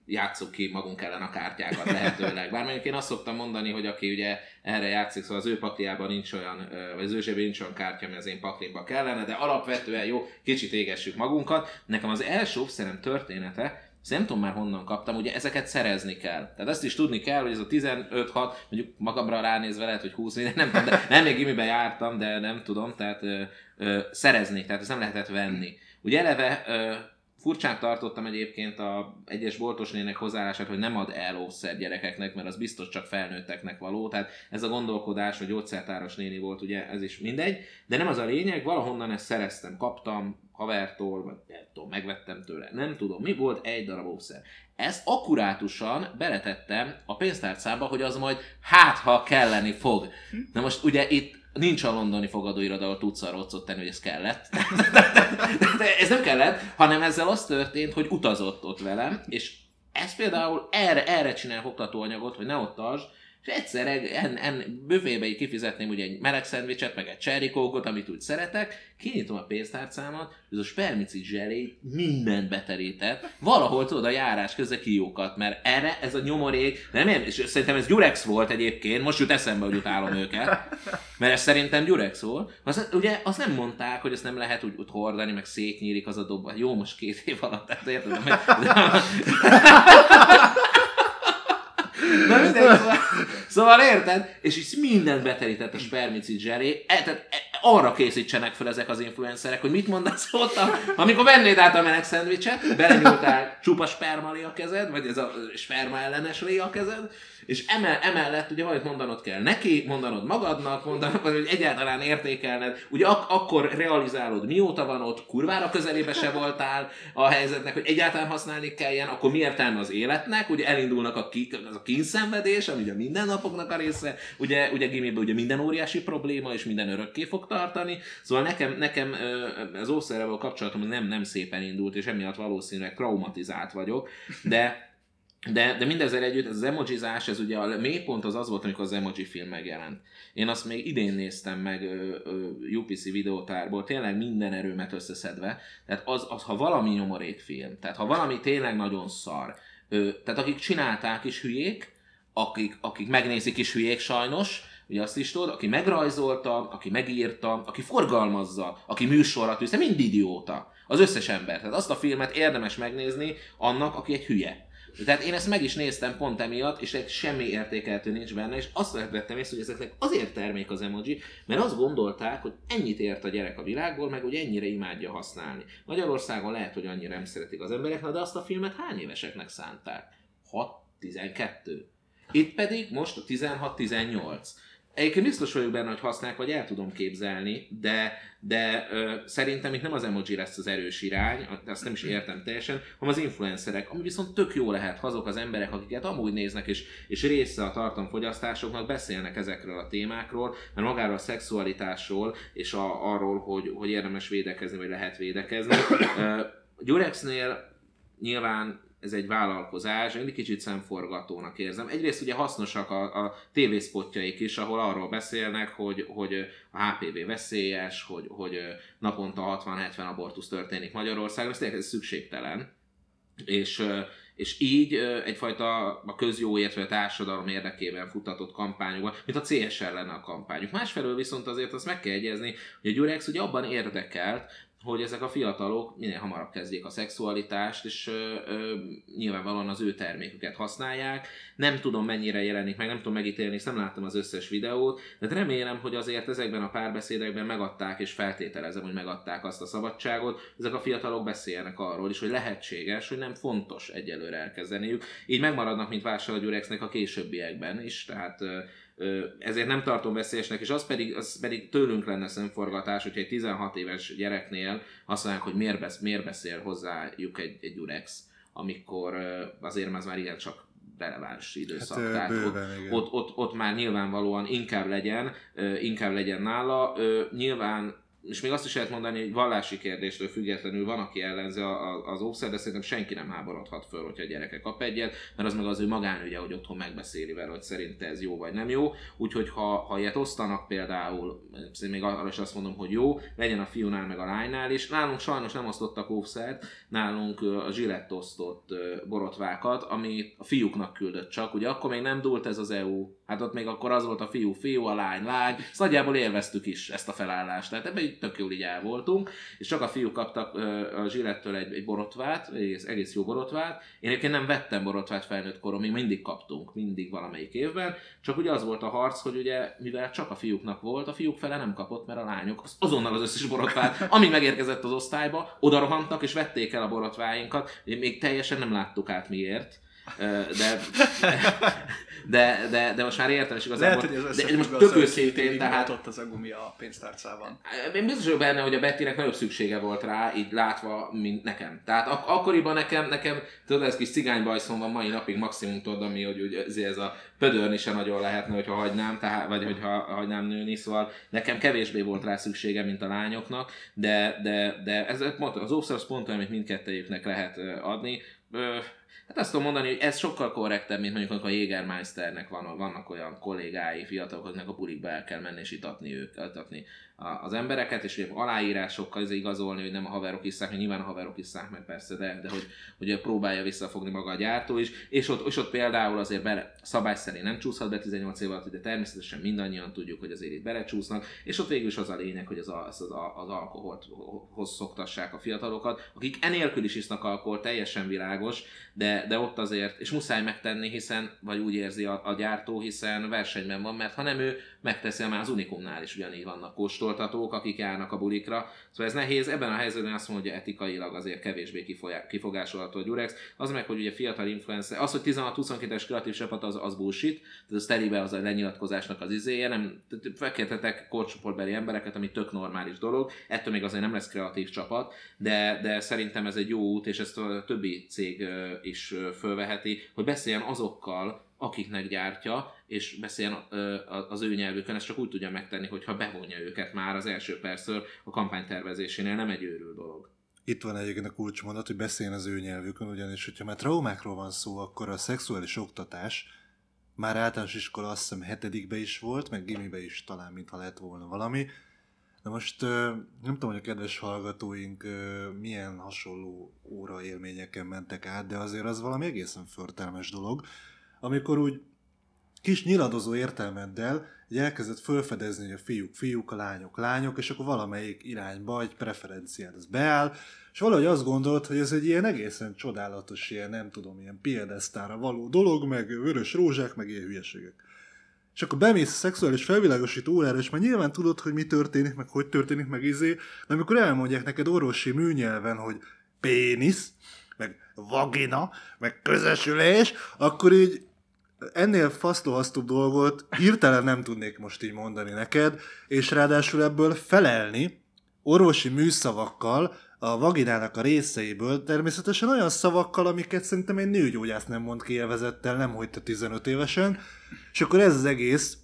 játsszuk ki magunk ellen a kártyákat lehetőleg. Bár mondjuk én azt szoktam mondani, hogy aki ugye erre játszik, szóval az ő pakliában nincs olyan, vagy az ő nincs olyan kártya, ami az én paklimba kellene, de alapvetően jó, kicsit égessük magunkat. Nekem az első óvszerem története, ezt nem tudom már honnan kaptam, ugye ezeket szerezni kell. Tehát azt is tudni kell, hogy ez a 15-6, mondjuk magamra ránézve lehet, hogy 20 minden, nem tudom, de nem még gimiben jártam, de nem tudom, tehát ö, ö, szerezni, tehát ezt nem lehetett venni. Ugye eleve ö, Furcsán tartottam egyébként a egyes boltos nének hozzáállását, hogy nem ad el ószer gyerekeknek, mert az biztos csak felnőtteknek való. Tehát ez a gondolkodás, hogy gyógyszertáros néni volt, ugye ez is mindegy. De nem az a lényeg, valahonnan ezt szereztem, kaptam havertól, vagy nem tudom, megvettem tőle. Nem tudom, mi volt egy darab ószer. Ezt akkurátusan beletettem a pénztárcába, hogy az majd hát, ha kelleni fog. Na most ugye itt nincs a londoni fogadóiroda, ahol tudsz arra tenni, hogy ez kellett. De ez nem kellett, hanem ezzel az történt, hogy utazott ott velem, és ez például erre, erre csinál oktatóanyagot, hogy ne ott tartsd, és egyszer en, en, büfébe kifizetném ugye egy meleg szendvicset, meg egy cherry amit úgy szeretek, kinyitom a pénztárcámat, ez a spermicid zselé mindent beterített, valahol tudod a járás közben kiókat, mert erre ez a nyomorék, nem, és szerintem ez Gyurex volt egyébként, most jut eszembe, hogy utálom őket, mert ez szerintem Gyurex volt. Az, ugye azt nem mondták, hogy ezt nem lehet úgy, úgy hordani, meg szétnyílik az a dob. Jó, most két év alatt, tehát érted? Na mindegy, szóval, szóval érted? És így mindent beterített a spermicid zselé. E, tehát e, arra készítsenek fel ezek az influencerek, hogy mit mondasz ott, a, amikor vennéd át a meleg szendvicset, belenyúltál csupa sperma a kezed, vagy ez a sperma ellenes a kezed, és emel, emellett ugye valamit mondanod kell neki, mondanod magadnak, mondanod, hogy egyáltalán értékelned, ugye ak- akkor realizálod, mióta van ott, kurvára közelébe se voltál a helyzetnek, hogy egyáltalán használni kelljen, akkor mi értelme az életnek, ugye elindulnak a, ki, az a kínszenvedés, ami ugye minden napoknak a része, ugye, ugye gimiben ugye minden óriási probléma, és minden örökké fog tartani, szóval nekem, nekem az ószerrel kapcsolatom nem, nem szépen indult, és emiatt valószínűleg traumatizált vagyok, de de, de mindezzel együtt ez az emojizás, ez ugye a mélypont az az volt, amikor az emoji film megjelent. Én azt még idén néztem meg ö, ö, UPC videótárból, tényleg minden erőmet összeszedve. Tehát az, az ha valami nyomorékfilm, tehát ha valami tényleg nagyon szar, ö, tehát akik csinálták is hülyék, akik, akik megnézik is hülyék sajnos, ugye azt is tudod, aki megrajzolta, aki megírta, aki forgalmazza, aki műsorra tűzte, mind idióta. Az összes ember. Tehát azt a filmet érdemes megnézni annak, aki egy hülye. Tehát én ezt meg is néztem pont emiatt, és semmi értékeltő nincs benne, és azt vettem észre, hogy ezeknek azért termék az emoji, mert azt gondolták, hogy ennyit ért a gyerek a világból, meg hogy ennyire imádja használni. Magyarországon lehet, hogy annyira nem szeretik az emberek, de azt a filmet hány éveseknek szánták? 6-12. Itt pedig most a 16-18. Egyébként biztos vagyok benne, hogy használják, vagy el tudom képzelni, de, de ö, szerintem itt nem az emoji lesz az erős irány, azt nem is értem teljesen, hanem az influencerek, ami viszont tök jó lehet, azok az emberek, akiket amúgy néznek, és, és része a tartalomfogyasztásoknak beszélnek ezekről a témákról, mert magáról a szexualitásról, és a, arról, hogy, hogy érdemes védekezni, vagy lehet védekezni. Gyurexnél nyilván ez egy vállalkozás, én egy kicsit szemforgatónak érzem. Egyrészt ugye hasznosak a, a tévészpotjaik is, ahol arról beszélnek, hogy, hogy a HPV veszélyes, hogy, hogy naponta 60-70 abortusz történik Magyarországon, ez tényleg szükségtelen. És, és így egyfajta a közjóért vagy a társadalom érdekében futatott kampányokban, mint a CSR lenne a kampányuk. Másfelől viszont azért azt meg kell egyezni, hogy a Gyurex ugye abban érdekelt, hogy ezek a fiatalok minél hamarabb kezdjék a szexualitást, és ö, ö, nyilvánvalóan az ő terméküket használják. Nem tudom mennyire jelenik meg, nem tudom megítélni, nem láttam az összes videót, de remélem, hogy azért ezekben a párbeszédekben megadták, és feltételezem, hogy megadták azt a szabadságot, ezek a fiatalok beszélnek arról is, hogy lehetséges, hogy nem fontos egyelőre elkezdeniük. Így megmaradnak, mint Vásárló a későbbiekben is, tehát ezért nem tartom veszélyesnek, és az pedig, az pedig tőlünk lenne szemforgatás, hogyha egy 16 éves gyereknél azt mondják, hogy miért, besz, miért beszél hozzájuk egy, egy Urex, amikor azért az már ilyen csak releváns időszak. Hát, Tehát bőven, ott, ott, ott, ott, már nyilvánvalóan inkább legyen, inkább legyen nála. Nyilván és még azt is lehet mondani, hogy vallási kérdéstől függetlenül van, aki ellenzi az ószer, de szerintem senki nem háborodhat föl, hogyha a gyereke kap egyet, mert az meg az ő magánügye, hogy otthon megbeszéli vele, hogy szerinte ez jó vagy nem jó. Úgyhogy ha, ha ilyet osztanak például, még arra is azt mondom, hogy jó, legyen a fiúnál meg a lánynál is. Nálunk sajnos nem osztottak óvszert, nálunk a zsilett osztott borotvákat, ami a fiúknak küldött csak. Ugye akkor még nem dúlt ez az EU, hát ott még akkor az volt a fiú fiú, a lány lány, szóval nagyjából élveztük is ezt a felállást. Tehát ebben így tök jól így el voltunk, és csak a fiúk kaptak a zsilettől egy, egy borotvát, egész, egész jó borotvát. Én egyébként nem vettem borotvát felnőtt koromig, mindig kaptunk, mindig valamelyik évben, csak ugye az volt a harc, hogy ugye, mivel csak a fiúknak volt, a fiúk fele nem kapott, mert a lányok azonnal az összes borotvát, ami megérkezett az osztályba, oda rohantak és vették el a borotváinkat, még teljesen nem láttuk át miért de, de, de most már értem, és igazából... Lehet, hogy ez de most tök őszintén, tehát... ott az a gumi a pénztárcában. Én biztos vagyok benne, hogy a Bettynek nagyobb szüksége volt rá, így látva, mint nekem. Tehát ak- akkoriban nekem, nekem tudod, ez kis cigánybajszom van mai napig maximum tudod, ami, hogy, hogy ez a pödörni sem nagyon lehetne, hogyha hagynám, tehát, vagy hogyha hagynám nőni, szóval nekem kevésbé volt rá szüksége, mint a lányoknak, de, de, de ez, az óvszer az pont olyan, amit mindkettőjüknek lehet adni. Hát azt tudom mondani, hogy ez sokkal korrektebb, mint mondjuk amikor a Jägermeisternek van, vannak olyan kollégái, fiatalok, akiknek a bulikba el kell menni és itatni őket, itatni az embereket, és ugye aláírásokkal ez igazolni, hogy nem a haverok iszák, nyilván a haverok iszák meg persze, de, de hogy, hogy próbálja visszafogni maga a gyártó is, és ott, és ott például azért bele, szabály szerint nem csúszhat be 18 év alatt, de természetesen mindannyian tudjuk, hogy azért itt belecsúsznak, és ott végül is az a lényeg, hogy az, az, az, az alkoholt hoz szoktassák a fiatalokat, akik enélkül is isznak alkohol, teljesen világos, de, de ott azért, és muszáj megtenni, hiszen, vagy úgy érzi a, a gyártó, hiszen versenyben van, mert ha nem ő megteszi, már az Unikumnál is ugyanígy vannak kóstoltatók, akik járnak a bulikra. Szóval ez nehéz, ebben a helyzetben azt mondja, hogy etikailag azért kevésbé kifogásolható a Durex. Az meg, hogy ugye fiatal influencer, az, hogy 16-22-es kreatív csapat, az, az bullshit, tehát a teribe az a lenyilatkozásnak az izéje, nem fekértetek korcsoportbeli embereket, ami tök normális dolog, ettől még azért nem lesz kreatív csapat, de, de szerintem ez egy jó út, és ezt a többi cég is fölveheti, hogy beszéljen azokkal, akiknek gyártja, és beszéljen az ő nyelvükön, ezt csak úgy tudja megtenni, hogyha bevonja őket már az első percről a kampánytervezésénél, nem egy őrül dolog. Itt van egyébként a kulcsmondat, hogy beszéljen az ő nyelvükön, ugyanis, hogyha már traumákról van szó, akkor a szexuális oktatás már általános iskola azt hiszem hetedikbe is volt, meg gimibe is talán, mintha lett volna valami. De most nem tudom, hogy a kedves hallgatóink milyen hasonló óra élményeken mentek át, de azért az valami egészen förtelmes dolog, amikor úgy kis nyiladozó értelmeddel egy elkezdett felfedezni, hogy a fiúk, fiúk, a lányok, lányok, és akkor valamelyik irányba egy preferenciád az beáll, és valahogy azt gondolt, hogy ez egy ilyen egészen csodálatos, ilyen nem tudom, ilyen piedesztára való dolog, meg vörös rózsák, meg ilyen hülyeségek. És akkor bemész a szexuális felvilágosító órára, és már nyilván tudod, hogy mi történik, meg hogy történik, meg izé, de amikor elmondják neked orvosi műnyelven, hogy pénisz, meg vagina, meg közösülés, akkor így ennél fasztóhasztóbb dolgot hirtelen nem tudnék most így mondani neked, és ráadásul ebből felelni orvosi műszavakkal, a vaginának a részeiből, természetesen olyan szavakkal, amiket szerintem egy nőgyógyász nem mond ki élvezettel, nem hogy te 15 évesen, és akkor ez az egész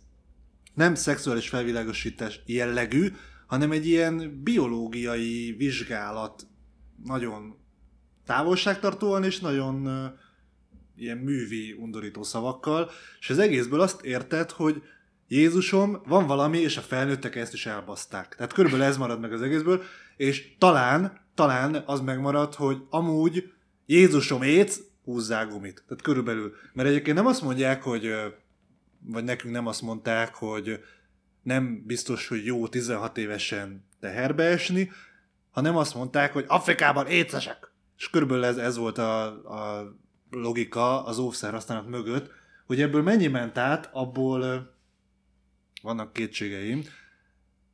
nem szexuális felvilágosítás jellegű, hanem egy ilyen biológiai vizsgálat nagyon távolságtartóan és nagyon ilyen művi, undorító szavakkal, és az egészből azt érted, hogy Jézusom, van valami, és a felnőttek ezt is elbaszták. Tehát körülbelül ez marad meg az egészből, és talán, talán az megmarad, hogy amúgy Jézusom éc, húzzák gumit. Tehát körülbelül. Mert egyébként nem azt mondják, hogy vagy nekünk nem azt mondták, hogy nem biztos, hogy jó 16 évesen teherbe esni, hanem azt mondták, hogy Afrikában écesek. És körülbelül ez, ez volt a, a logika az óvszer használat mögött, hogy ebből mennyi ment át, abból vannak kétségeim.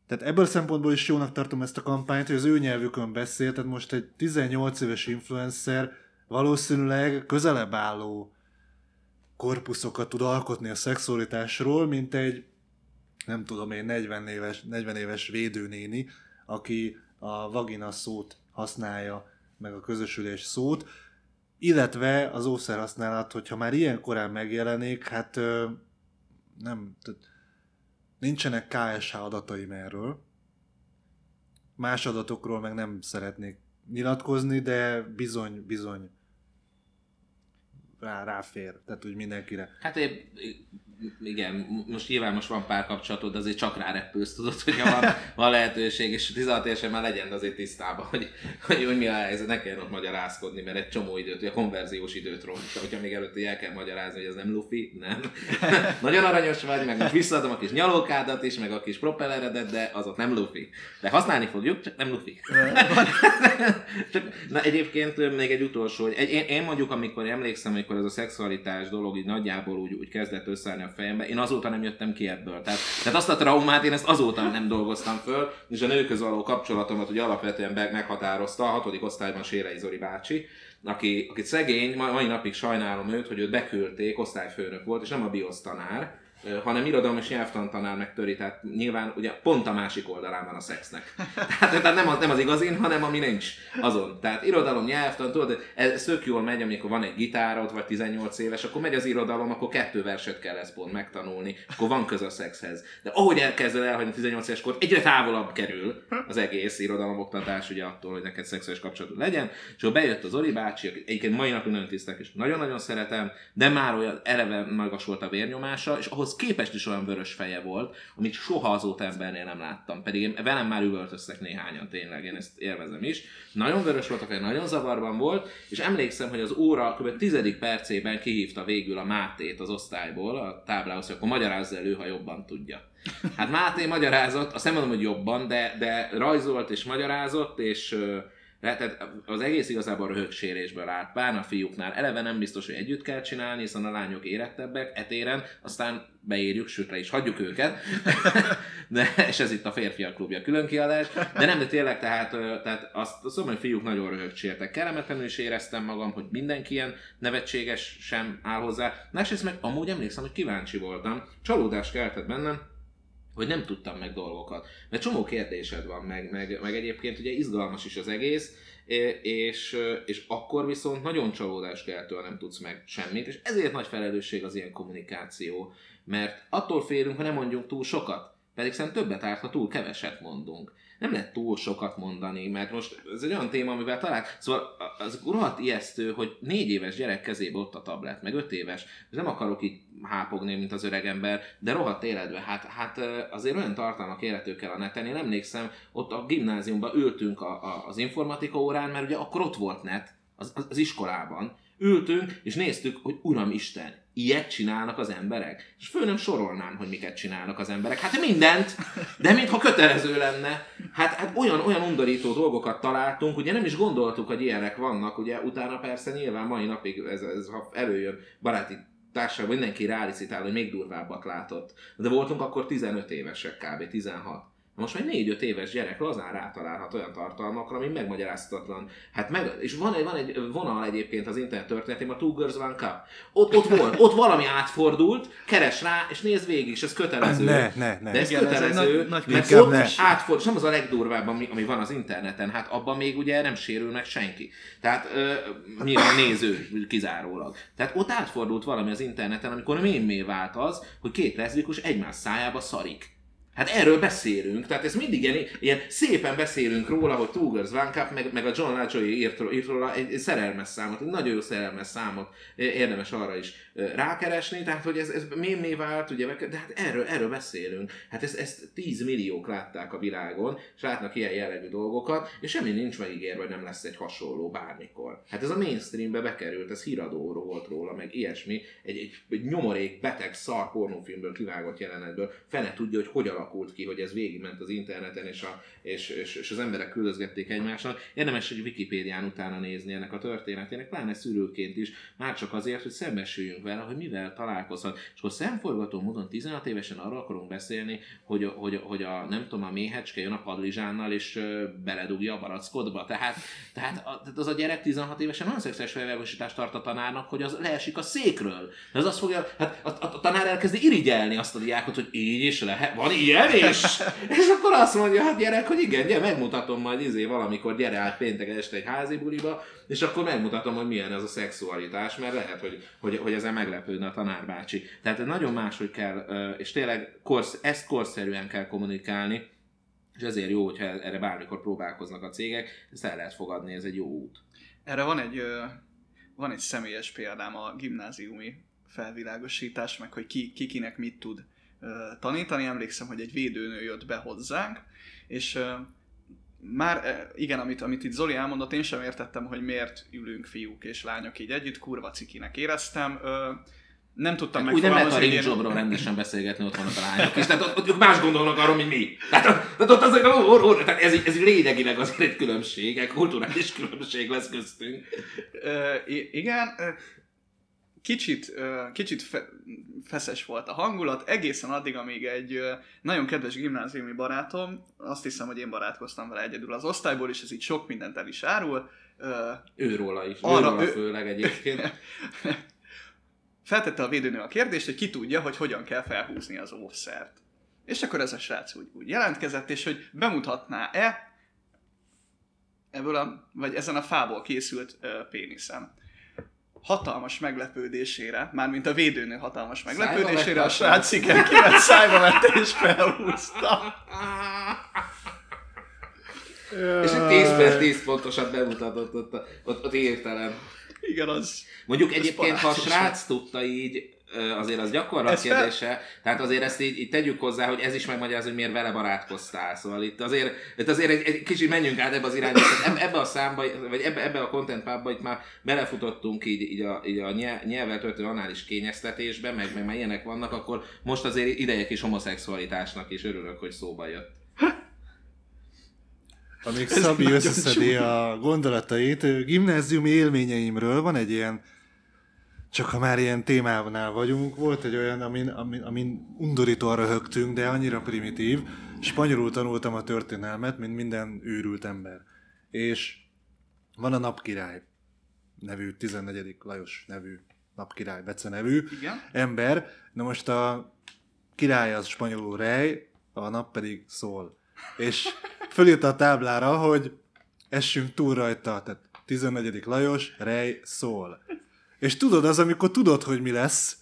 Tehát ebből a szempontból is jónak tartom ezt a kampányt, hogy az ő nyelvükön beszél, tehát most egy 18 éves influencer valószínűleg közelebb álló korpuszokat tud alkotni a szexualitásról, mint egy nem tudom én, 40 éves, 40 éves védőnéni, aki a vagina szót használja, meg a közösülés szót, illetve az ószerhasználat, hogyha már ilyen korán megjelenik, hát nem, tehát nincsenek KSH adataim erről. Más adatokról meg nem szeretnék nyilatkozni, de bizony, bizony rá, ráfér, tehát úgy mindenkire. Hát én, igen, most nyilván most van párkapcsolatod, de azért csak rá repülsz, tudod, hogy van, van lehetőség, és 16 évesen már legyen azért tisztában, hogy, hogy, hogy mi a helyzet, ne kelljen ott magyarázkodni, mert egy csomó időt, a konverziós időt ront, hogyha még előtte el kell magyarázni, hogy ez nem lufi, nem. Nagyon aranyos vagy, meg most visszaadom a kis nyalókádat is, meg a kis propelleredet, de az ott nem lufi. De használni fogjuk, csak nem lufi. csak, na egyébként még egy utolsó, hogy egy, én, én, mondjuk, amikor emlékszem, amikor ez a szexualitás dolog így nagyjából úgy, úgy kezdett összeállni a fejembe, én azóta nem jöttem ki ebből. Tehát, tehát azt a traumát én ezt azóta nem dolgoztam föl, és a nőköz való kapcsolatomat ugye alapvetően meghatározta a hatodik osztályban Sérei Zori bácsi, aki, akit szegény, mai napig sajnálom őt, hogy őt beküldték, osztályfőnök volt, és nem a biosztanár, hanem irodalom és nyelvtantanár megtöri, tehát nyilván ugye pont a másik oldalán van a szexnek. Tehát, tehát nem, az, nem az igazin, hanem ami nincs azon. Tehát irodalom, nyelvtan, tudod, ez tök jól megy, amikor van egy gitárod, vagy 18 éves, akkor megy az irodalom, akkor kettő verset kell lesz pont megtanulni, akkor van köz a szexhez. De ahogy elkezded elhagyni 18 éves kor, egyre távolabb kerül az egész irodalomoktatás, ugye attól, hogy neked szexuális kapcsolatod legyen, és akkor bejött az Oli bácsi, aki egyébként mai napig nagyon tisztek, és nagyon-nagyon szeretem, de már olyan eleve magas volt a vérnyomása, és ahhoz ahhoz képest is olyan vörös feje volt, amit soha azóta embernél nem láttam. Pedig én, velem már üvöltöztek néhányan tényleg, én ezt élvezem is. Nagyon vörös volt a feje, nagyon zavarban volt, és emlékszem, hogy az óra kb. tizedik percében kihívta végül a Mátét az osztályból a táblához, hogy akkor magyarázza elő, ha jobban tudja. Hát Máté magyarázott, azt nem mondom, hogy jobban, de, de rajzolt és magyarázott, és tehát az egész igazából röhögsérésből állt. Pár a fiúknál eleve nem biztos, hogy együtt kell csinálni, hiszen a lányok érettebbek etéren, aztán beírjuk, sőt le is hagyjuk őket. de, és ez itt a férfiak klubja külön kiadás. De nem, de tényleg, tehát, tehát azt, azt mondom, hogy fiúk nagyon röhögsértek. Kellemetlenül is éreztem magam, hogy mindenki ilyen nevetséges sem áll hozzá. Másrészt meg amúgy emlékszem, hogy kíváncsi voltam. Csalódás keltett bennem, hogy nem tudtam meg dolgokat. Mert csomó kérdésed van, meg, meg, meg egyébként ugye izgalmas is az egész, és, és akkor viszont nagyon csalódás keltő, nem tudsz meg semmit, és ezért nagy felelősség az ilyen kommunikáció, mert attól félünk, ha nem mondjunk túl sokat, pedig szerintem többet árt, ha túl keveset mondunk nem lehet túl sokat mondani, mert most ez egy olyan téma, amivel talán, szóval az rohadt ijesztő, hogy négy éves gyerek kezébe ott a tablet, meg öt éves, nem akarok így hápogni, mint az öreg ember, de rohadt életbe, hát, hát azért olyan tartalmak érhetők el a neten, én emlékszem, ott a gimnáziumban ültünk a, a, az informatika órán, mert ugye akkor ott volt net, az, az, az iskolában, ültünk, és néztük, hogy Uram Isten, ilyet csinálnak az emberek. És föl nem sorolnám, hogy miket csinálnak az emberek. Hát mindent, de mintha kötelező lenne. Hát, hát olyan, olyan undorító dolgokat találtunk, ugye nem is gondoltuk, hogy ilyenek vannak, ugye utána persze nyilván mai napig ez, ez ha előjön baráti társaságban mindenki rálicitál, hogy még durvábbat látott. De voltunk akkor 15 évesek kb. 16. Most már 4-5 éves gyerek lazán rátalálhat olyan tartalmakra, ami megmagyarázhatatlan. Hát meg, és van egy, van egy vonal egyébként az internet történetében, a Two Girls One Cup. Ott, ott volt, ott valami átfordult, keres rá, és nézd végig, és ez kötelező. Ne, ne, ne. De ez Igen, kötelező, ez nagy, mert ott ne. átfordul, és nem az a legdurvább, ami, ami van az interneten, hát abban még ugye nem sérül meg senki. Tehát uh, nyilván néző kizárólag. Tehát ott átfordult valami az interneten, amikor mémé vált az, hogy két leszbikus egymás szájába szarik. Hát erről beszélünk, tehát ez mindig ilyen, ilyen szépen beszélünk róla, hogy Two Girls One Cup, meg, meg a John Lajoy írt, írt róla egy, szerelmes számot, egy nagyon jó szerelmes számot, érdemes arra is rákeresni, tehát hogy ez, ez mémé vált, ugye, de hát erről, erről beszélünk. Hát ezt, ezt 10 milliók látták a világon, és látnak ilyen jellegű dolgokat, és semmi nincs megígérve, hogy nem lesz egy hasonló bármikor. Hát ez a mainstreambe bekerült, ez híradó volt róla, meg ilyesmi, egy, egy, egy nyomorék, beteg, szar pornófilmből kivágott jelenetből, fene tudja, hogy hogyan alakult ki, hogy ez végigment az interneten, és, a, és, és, és az emberek küldözgették egymásnak. Érdemes egy Wikipédián utána nézni ennek a történetének, pláne szülőként is, már csak azért, hogy szembesüljünk vele, hogy mivel találkozhat. És akkor szemforgató módon 16 évesen arról akarunk beszélni, hogy, hogy, hogy a, nem tudom, a méhecske jön a padlizsánnal, és beledugja a barackodba. Tehát, tehát, az a gyerek 16 évesen olyan szexuális felvilágosítást tart a tanárnak, hogy az leesik a székről. De az azt fogja, hát a, a, a tanár elkezdi irigyelni azt a diákot, hogy így is lehet, van így ilyen, és, és akkor azt mondja, hát gyerek, hogy igen, gyere, megmutatom majd izé valamikor, gyere át péntek este egy házi buliba, és akkor megmutatom, hogy milyen ez a szexualitás, mert lehet, hogy, hogy, hogy ezen meglepődne a tanárbácsi. Tehát nagyon máshogy kell, és tényleg korsz, ezt korszerűen kell kommunikálni, és ezért jó, hogyha erre bármikor próbálkoznak a cégek, ezt el lehet fogadni, ez egy jó út. Erre van egy van egy személyes példám a gimnáziumi felvilágosítás, meg hogy ki, ki kinek mit tud tanítani. Emlékszem, hogy egy védőnő jött be hozzánk, és már igen, amit, amit itt Zoli elmondott, én sem értettem, hogy miért ülünk fiúk és lányok így együtt, kurva cikinek éreztem. nem tudtam meg. Úgy nem lehet a ring jobról rendesen beszélgetni, ott vannak a lányok is. Tehát ott, ott, más gondolnak arról, mint mi. Tehát, ott azért, ó, ó, ó, tehát ez, ez lényegileg azért egy különbség, egy kulturális különbség lesz köztünk. Uh, igen, kicsit, kicsit fe, feszes volt a hangulat, egészen addig, amíg egy nagyon kedves gimnáziumi barátom, azt hiszem, hogy én barátkoztam vele egyedül az osztályból, és ez így sok mindent el is árul. Őróla is, arra, őróla ő... főleg egyébként. Feltette a védőnő a kérdést, hogy ki tudja, hogy hogyan kell felhúzni az óvszert. És akkor ez a srác úgy, úgy jelentkezett, és hogy bemutatná-e ebből a, vagy ezen a fából készült péniszem hatalmas meglepődésére, mármint a védőnő hatalmas meglepődésére, a srác igen kivett szájba vette és felhúzta. és egy 10 per 10 pontosan bemutatott ott, ott, ott értelem. Igen, az... Mondjuk egyébként, ha a srác tudta így azért az gyakorlat ez kérdése, fel... tehát azért ezt így, így tegyük hozzá, hogy ez is megmagyarázza, hogy miért vele barátkoztál. Szóval itt azért, itt azért egy, egy kicsit menjünk át ebbe az irányba, ebbe a számba, vagy ebbe, ebbe a content pubba itt már belefutottunk így, így a, így a nyelvvel történő anális kényeztetésbe, meg, meg, meg ilyenek vannak, akkor most azért ideje kis homoszexualitásnak is örülök, hogy szóba jött. Amíg Szabi összeszedi a gondolatait, gimnáziumi élményeimről van egy ilyen csak ha már ilyen témánál vagyunk, volt egy olyan, amin, amin, amin undorítóan röhögtünk, de annyira primitív. Spanyolul tanultam a történelmet, mint minden őrült ember. És van a Napkirály nevű, 14. Lajos nevű Napkirály, Bece nevű Igen? ember. Na most a király az spanyolul rej, a nap pedig szól. És fölírta a táblára, hogy essünk túl rajta, tehát 14. Lajos, rej, szól. És tudod, az, amikor tudod, hogy mi lesz,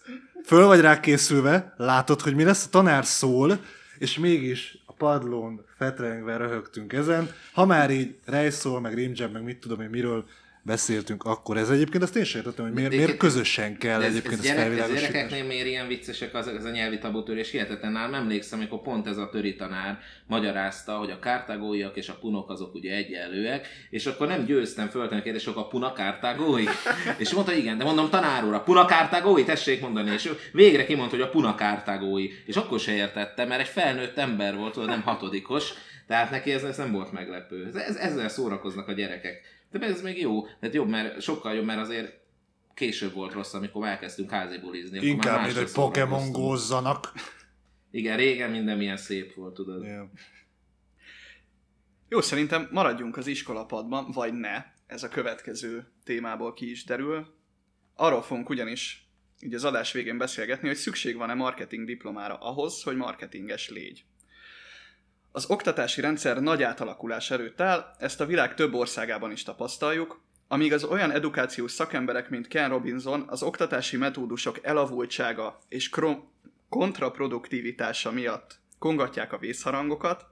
föl vagy rá készülve, látod, hogy mi lesz, a tanár szól, és mégis a padlón fetrengve röhögtünk ezen. Ha már így rejszól, meg rimjab, meg mit tudom én miről beszéltünk akkor. Ez egyébként azt én sem értettem, hogy miért, miért közösen kell ez, egyébként ez, ezt felvilágosítani. Ez gyerekeknél miért ilyen viccesek az, ez a nyelvi tabutörés? Hihetetlen ám emlékszem, amikor pont ez a töri tanár magyarázta, hogy a kártágóiak és a punok azok ugye egyenlőek, és akkor nem győztem föltenni a kérdést, a puna kártágói? és mondta, igen, de mondom tanár úr, a puna kártágói, tessék mondani, és végre kimondta, hogy a puna kártágói. És akkor se értettem, mert egy felnőtt ember volt, nem hatodikos, tehát neki ez, ez nem volt meglepő. Ez, ezzel szórakoznak a gyerekek. De ez még jó, tehát jobb, mert sokkal jobb, mert azért később volt rossz, amikor elkezdtünk házi bulizni. Inkább, mint hogy Pokémon gózzanak. Igen, régen minden milyen szép volt, tudod. Yeah. Jó, szerintem maradjunk az iskolapadban, vagy ne. Ez a következő témából ki is derül. Arról fogunk ugyanis így az adás végén beszélgetni, hogy szükség van-e marketing diplomára ahhoz, hogy marketinges légy. Az oktatási rendszer nagy átalakulás előtt áll, ezt a világ több országában is tapasztaljuk, amíg az olyan edukációs szakemberek, mint Ken Robinson, az oktatási metódusok elavultsága és krom- kontraproduktivitása miatt kongatják a vészharangokat,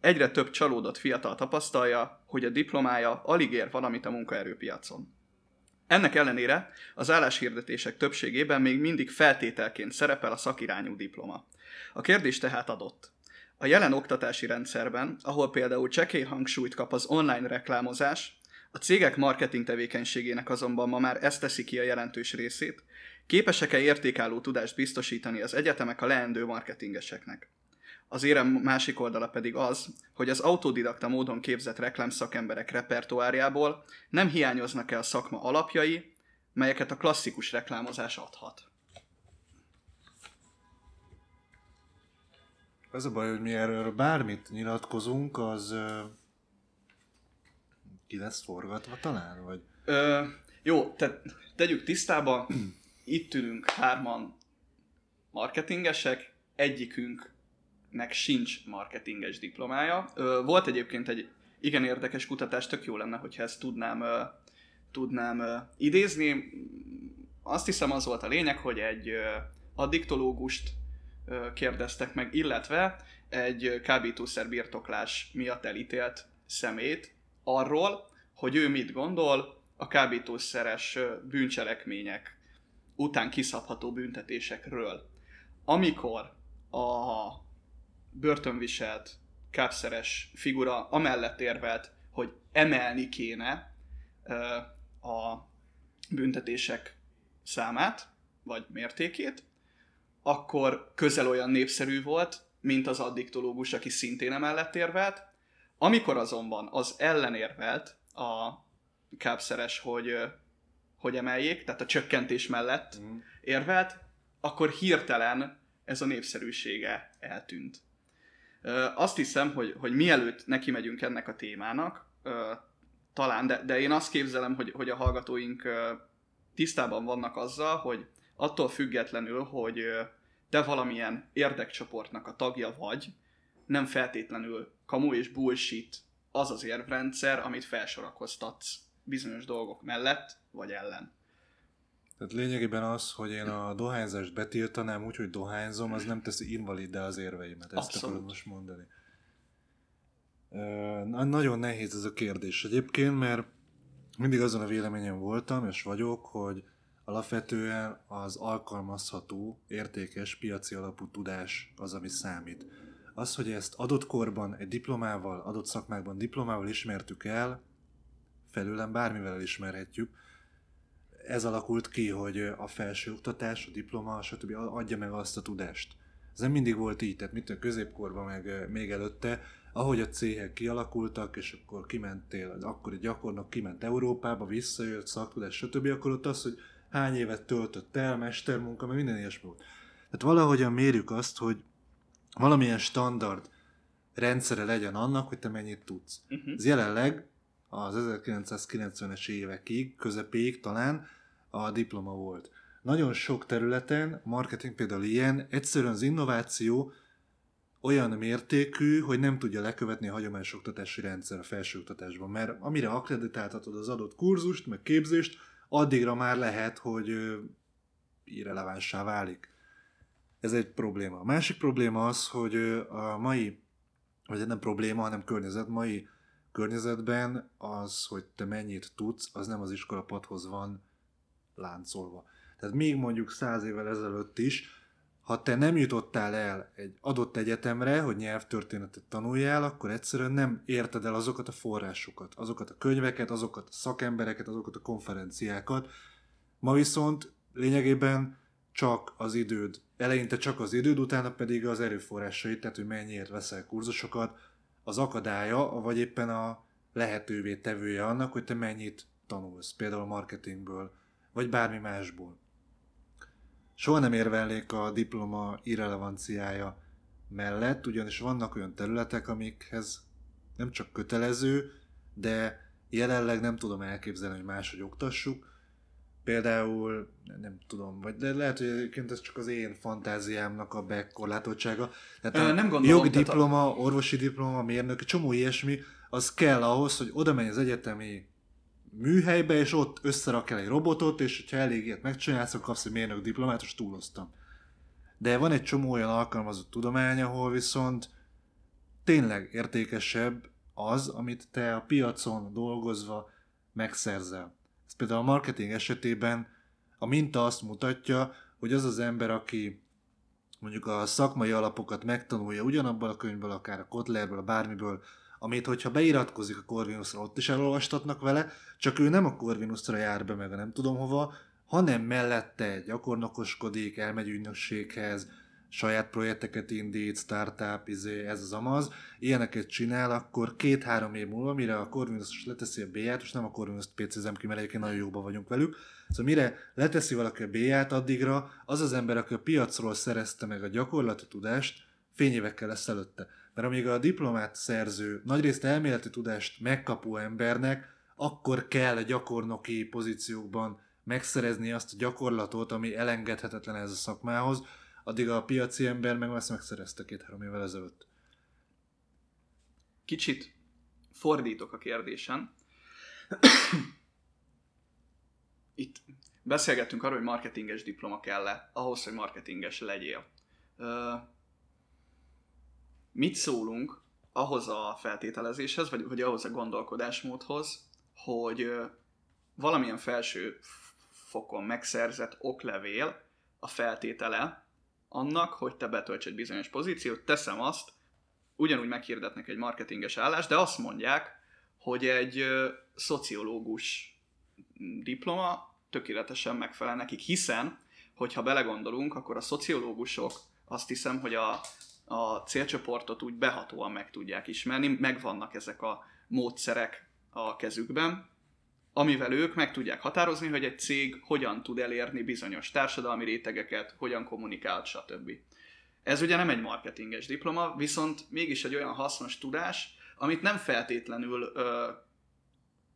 egyre több csalódott fiatal tapasztalja, hogy a diplomája alig ér valamit a munkaerőpiacon. Ennek ellenére az álláshirdetések többségében még mindig feltételként szerepel a szakirányú diploma. A kérdés tehát adott. A jelen oktatási rendszerben, ahol például csekély hangsúlyt kap az online reklámozás, a cégek marketing tevékenységének azonban ma már ezt teszi ki a jelentős részét, képesek-e értékálló tudást biztosítani az egyetemek a leendő marketingeseknek. Az érem másik oldala pedig az, hogy az autodidakta módon képzett reklámszakemberek repertoárjából nem hiányoznak-e a szakma alapjai, melyeket a klasszikus reklámozás adhat. Az a baj, hogy mi erről bármit nyilatkozunk, az ki lesz forgatva talán? Vagy? Ö, jó, te, tegyük tisztába, itt ülünk hárman marketingesek, egyikünknek sincs marketinges diplomája. Ö, volt egyébként egy igen érdekes kutatás, tök jó lenne, hogyha ezt tudnám, ö, tudnám ö, idézni. Azt hiszem az volt a lényeg, hogy egy ö, addiktológust kérdeztek meg, illetve egy kábítószer birtoklás miatt elítélt szemét arról, hogy ő mit gondol a kábítószeres bűncselekmények után kiszabható büntetésekről. Amikor a börtönviselt kápszeres figura amellett érvelt, hogy emelni kéne a büntetések számát, vagy mértékét, akkor közel olyan népszerű volt, mint az addiktológus, aki szintén emellett érvelt. Amikor azonban az ellenérvelt a kápszeres, hogy, hogy emeljék, tehát a csökkentés mellett mm. érvelt, akkor hirtelen ez a népszerűsége eltűnt. Azt hiszem, hogy, hogy mielőtt neki megyünk ennek a témának, talán, de, de én azt képzelem, hogy, hogy a hallgatóink tisztában vannak azzal, hogy attól függetlenül, hogy te valamilyen érdekcsoportnak a tagja vagy, nem feltétlenül kamu és bullshit az az érvrendszer, amit felsorakoztatsz bizonyos dolgok mellett vagy ellen. Tehát lényegében az, hogy én a dohányzást betiltanám úgy, hogy dohányzom, az nem teszi invaliddá az érveimet. Ezt Abszolút. akarod most mondani. Ö, nagyon nehéz ez a kérdés egyébként, mert mindig azon a véleményem voltam, és vagyok, hogy alapvetően az alkalmazható, értékes, piaci alapú tudás az, ami számít. Az, hogy ezt adott korban egy diplomával, adott szakmákban diplomával ismertük el, felőlem bármivel elismerhetjük, ez alakult ki, hogy a felsőoktatás, a diploma, stb. adja meg azt a tudást. Ez nem mindig volt így, tehát mit a középkorban, meg még előtte, ahogy a céhek kialakultak, és akkor kimentél, akkor egy gyakornok kiment Európába, visszajött, szaktudás, stb., akkor ott az, hogy hány évet töltött el, mestermunka, meg minden ilyesmi volt. Tehát valahogyan mérjük azt, hogy valamilyen standard rendszere legyen annak, hogy te mennyit tudsz. Uh-huh. Ez jelenleg az 1990-es évekig, közepéig talán a diploma volt. Nagyon sok területen, marketing például ilyen, egyszerűen az innováció olyan mértékű, hogy nem tudja lekövetni a hagyományos oktatási rendszer a felsőoktatásban, mert amire akkreditáltatod az adott kurzust, meg képzést, addigra már lehet, hogy irrelevánssá válik. Ez egy probléma. A másik probléma az, hogy a mai, vagy nem probléma, hanem környezet, mai környezetben az, hogy te mennyit tudsz, az nem az iskolapadhoz van láncolva. Tehát még mondjuk száz évvel ezelőtt is, ha te nem jutottál el egy adott egyetemre, hogy nyelvtörténetet tanuljál, akkor egyszerűen nem érted el azokat a forrásokat, azokat a könyveket, azokat a szakembereket, azokat a konferenciákat. Ma viszont lényegében csak az időd, eleinte csak az időd, utána pedig az erőforrásait, tehát hogy mennyiért veszel kurzusokat, az akadálya, vagy éppen a lehetővé tevője annak, hogy te mennyit tanulsz, például marketingből, vagy bármi másból. Soha nem érvelnék a diploma irrelevanciája mellett, ugyanis vannak olyan területek, amikhez nem csak kötelező, de jelenleg nem tudom elképzelni, hogy máshogy oktassuk. Például, nem tudom, vagy de lehet, hogy egyébként ez csak az én fantáziámnak a bekorlátoltsága. Tehát a nem gondolom, jogdiploma, a... orvosi diploma, mérnök, csomó ilyesmi, az kell ahhoz, hogy oda menj az egyetemi műhelybe, és ott összerak el egy robotot, és hogyha elég ilyet megcsinálsz, akkor kapsz egy mérnök diplomát, és túloztam. De van egy csomó olyan alkalmazott tudomány, ahol viszont tényleg értékesebb az, amit te a piacon dolgozva megszerzel. Ez például a marketing esetében a minta azt mutatja, hogy az az ember, aki mondjuk a szakmai alapokat megtanulja ugyanabban a könyvből, akár a Kotlerből, a bármiből, amit hogyha beiratkozik a Corvinusra, ott is elolvastatnak vele, csak ő nem a Corvinusra jár be, meg nem tudom hova, hanem mellette gyakornokoskodik, elmegy ügynökséghez, saját projekteket indít, startup, izé, ez az amaz, ilyeneket csinál, akkor két-három év múlva, mire a Corvinus leteszi a B-ját, és nem a Corvinus PC-zem ki, mert egyébként nagyon jóban vagyunk velük, szóval mire leteszi valaki a B-ját, addigra az az ember, aki a piacról szerezte meg a gyakorlati tudást, fényévekkel lesz előtte. Mert amíg a diplomát szerző, nagyrészt elméleti tudást megkapó embernek, akkor kell gyakornoki pozíciókban megszerezni azt a gyakorlatot, ami elengedhetetlen ez a szakmához, addig a piaci ember meg ezt megszerezte két-három évvel ezelőtt. Kicsit fordítok a kérdésen. Itt beszélgettünk arról, hogy marketinges diploma kell-e ahhoz, hogy marketinges legyél mit szólunk ahhoz a feltételezéshez, vagy, vagy ahhoz a gondolkodásmódhoz, hogy valamilyen felső fokon megszerzett oklevél a feltétele annak, hogy te betölts egy bizonyos pozíciót. Teszem azt, ugyanúgy meghirdetnek egy marketinges állást, de azt mondják, hogy egy szociológus diploma tökéletesen megfelel nekik, hiszen, hogyha belegondolunk, akkor a szociológusok azt hiszem, hogy a, a célcsoportot úgy behatóan meg tudják ismerni, megvannak ezek a módszerek a kezükben, amivel ők meg tudják határozni, hogy egy cég hogyan tud elérni bizonyos társadalmi rétegeket, hogyan kommunikál, stb. Ez ugye nem egy marketinges diploma, viszont mégis egy olyan hasznos tudás, amit nem feltétlenül ö,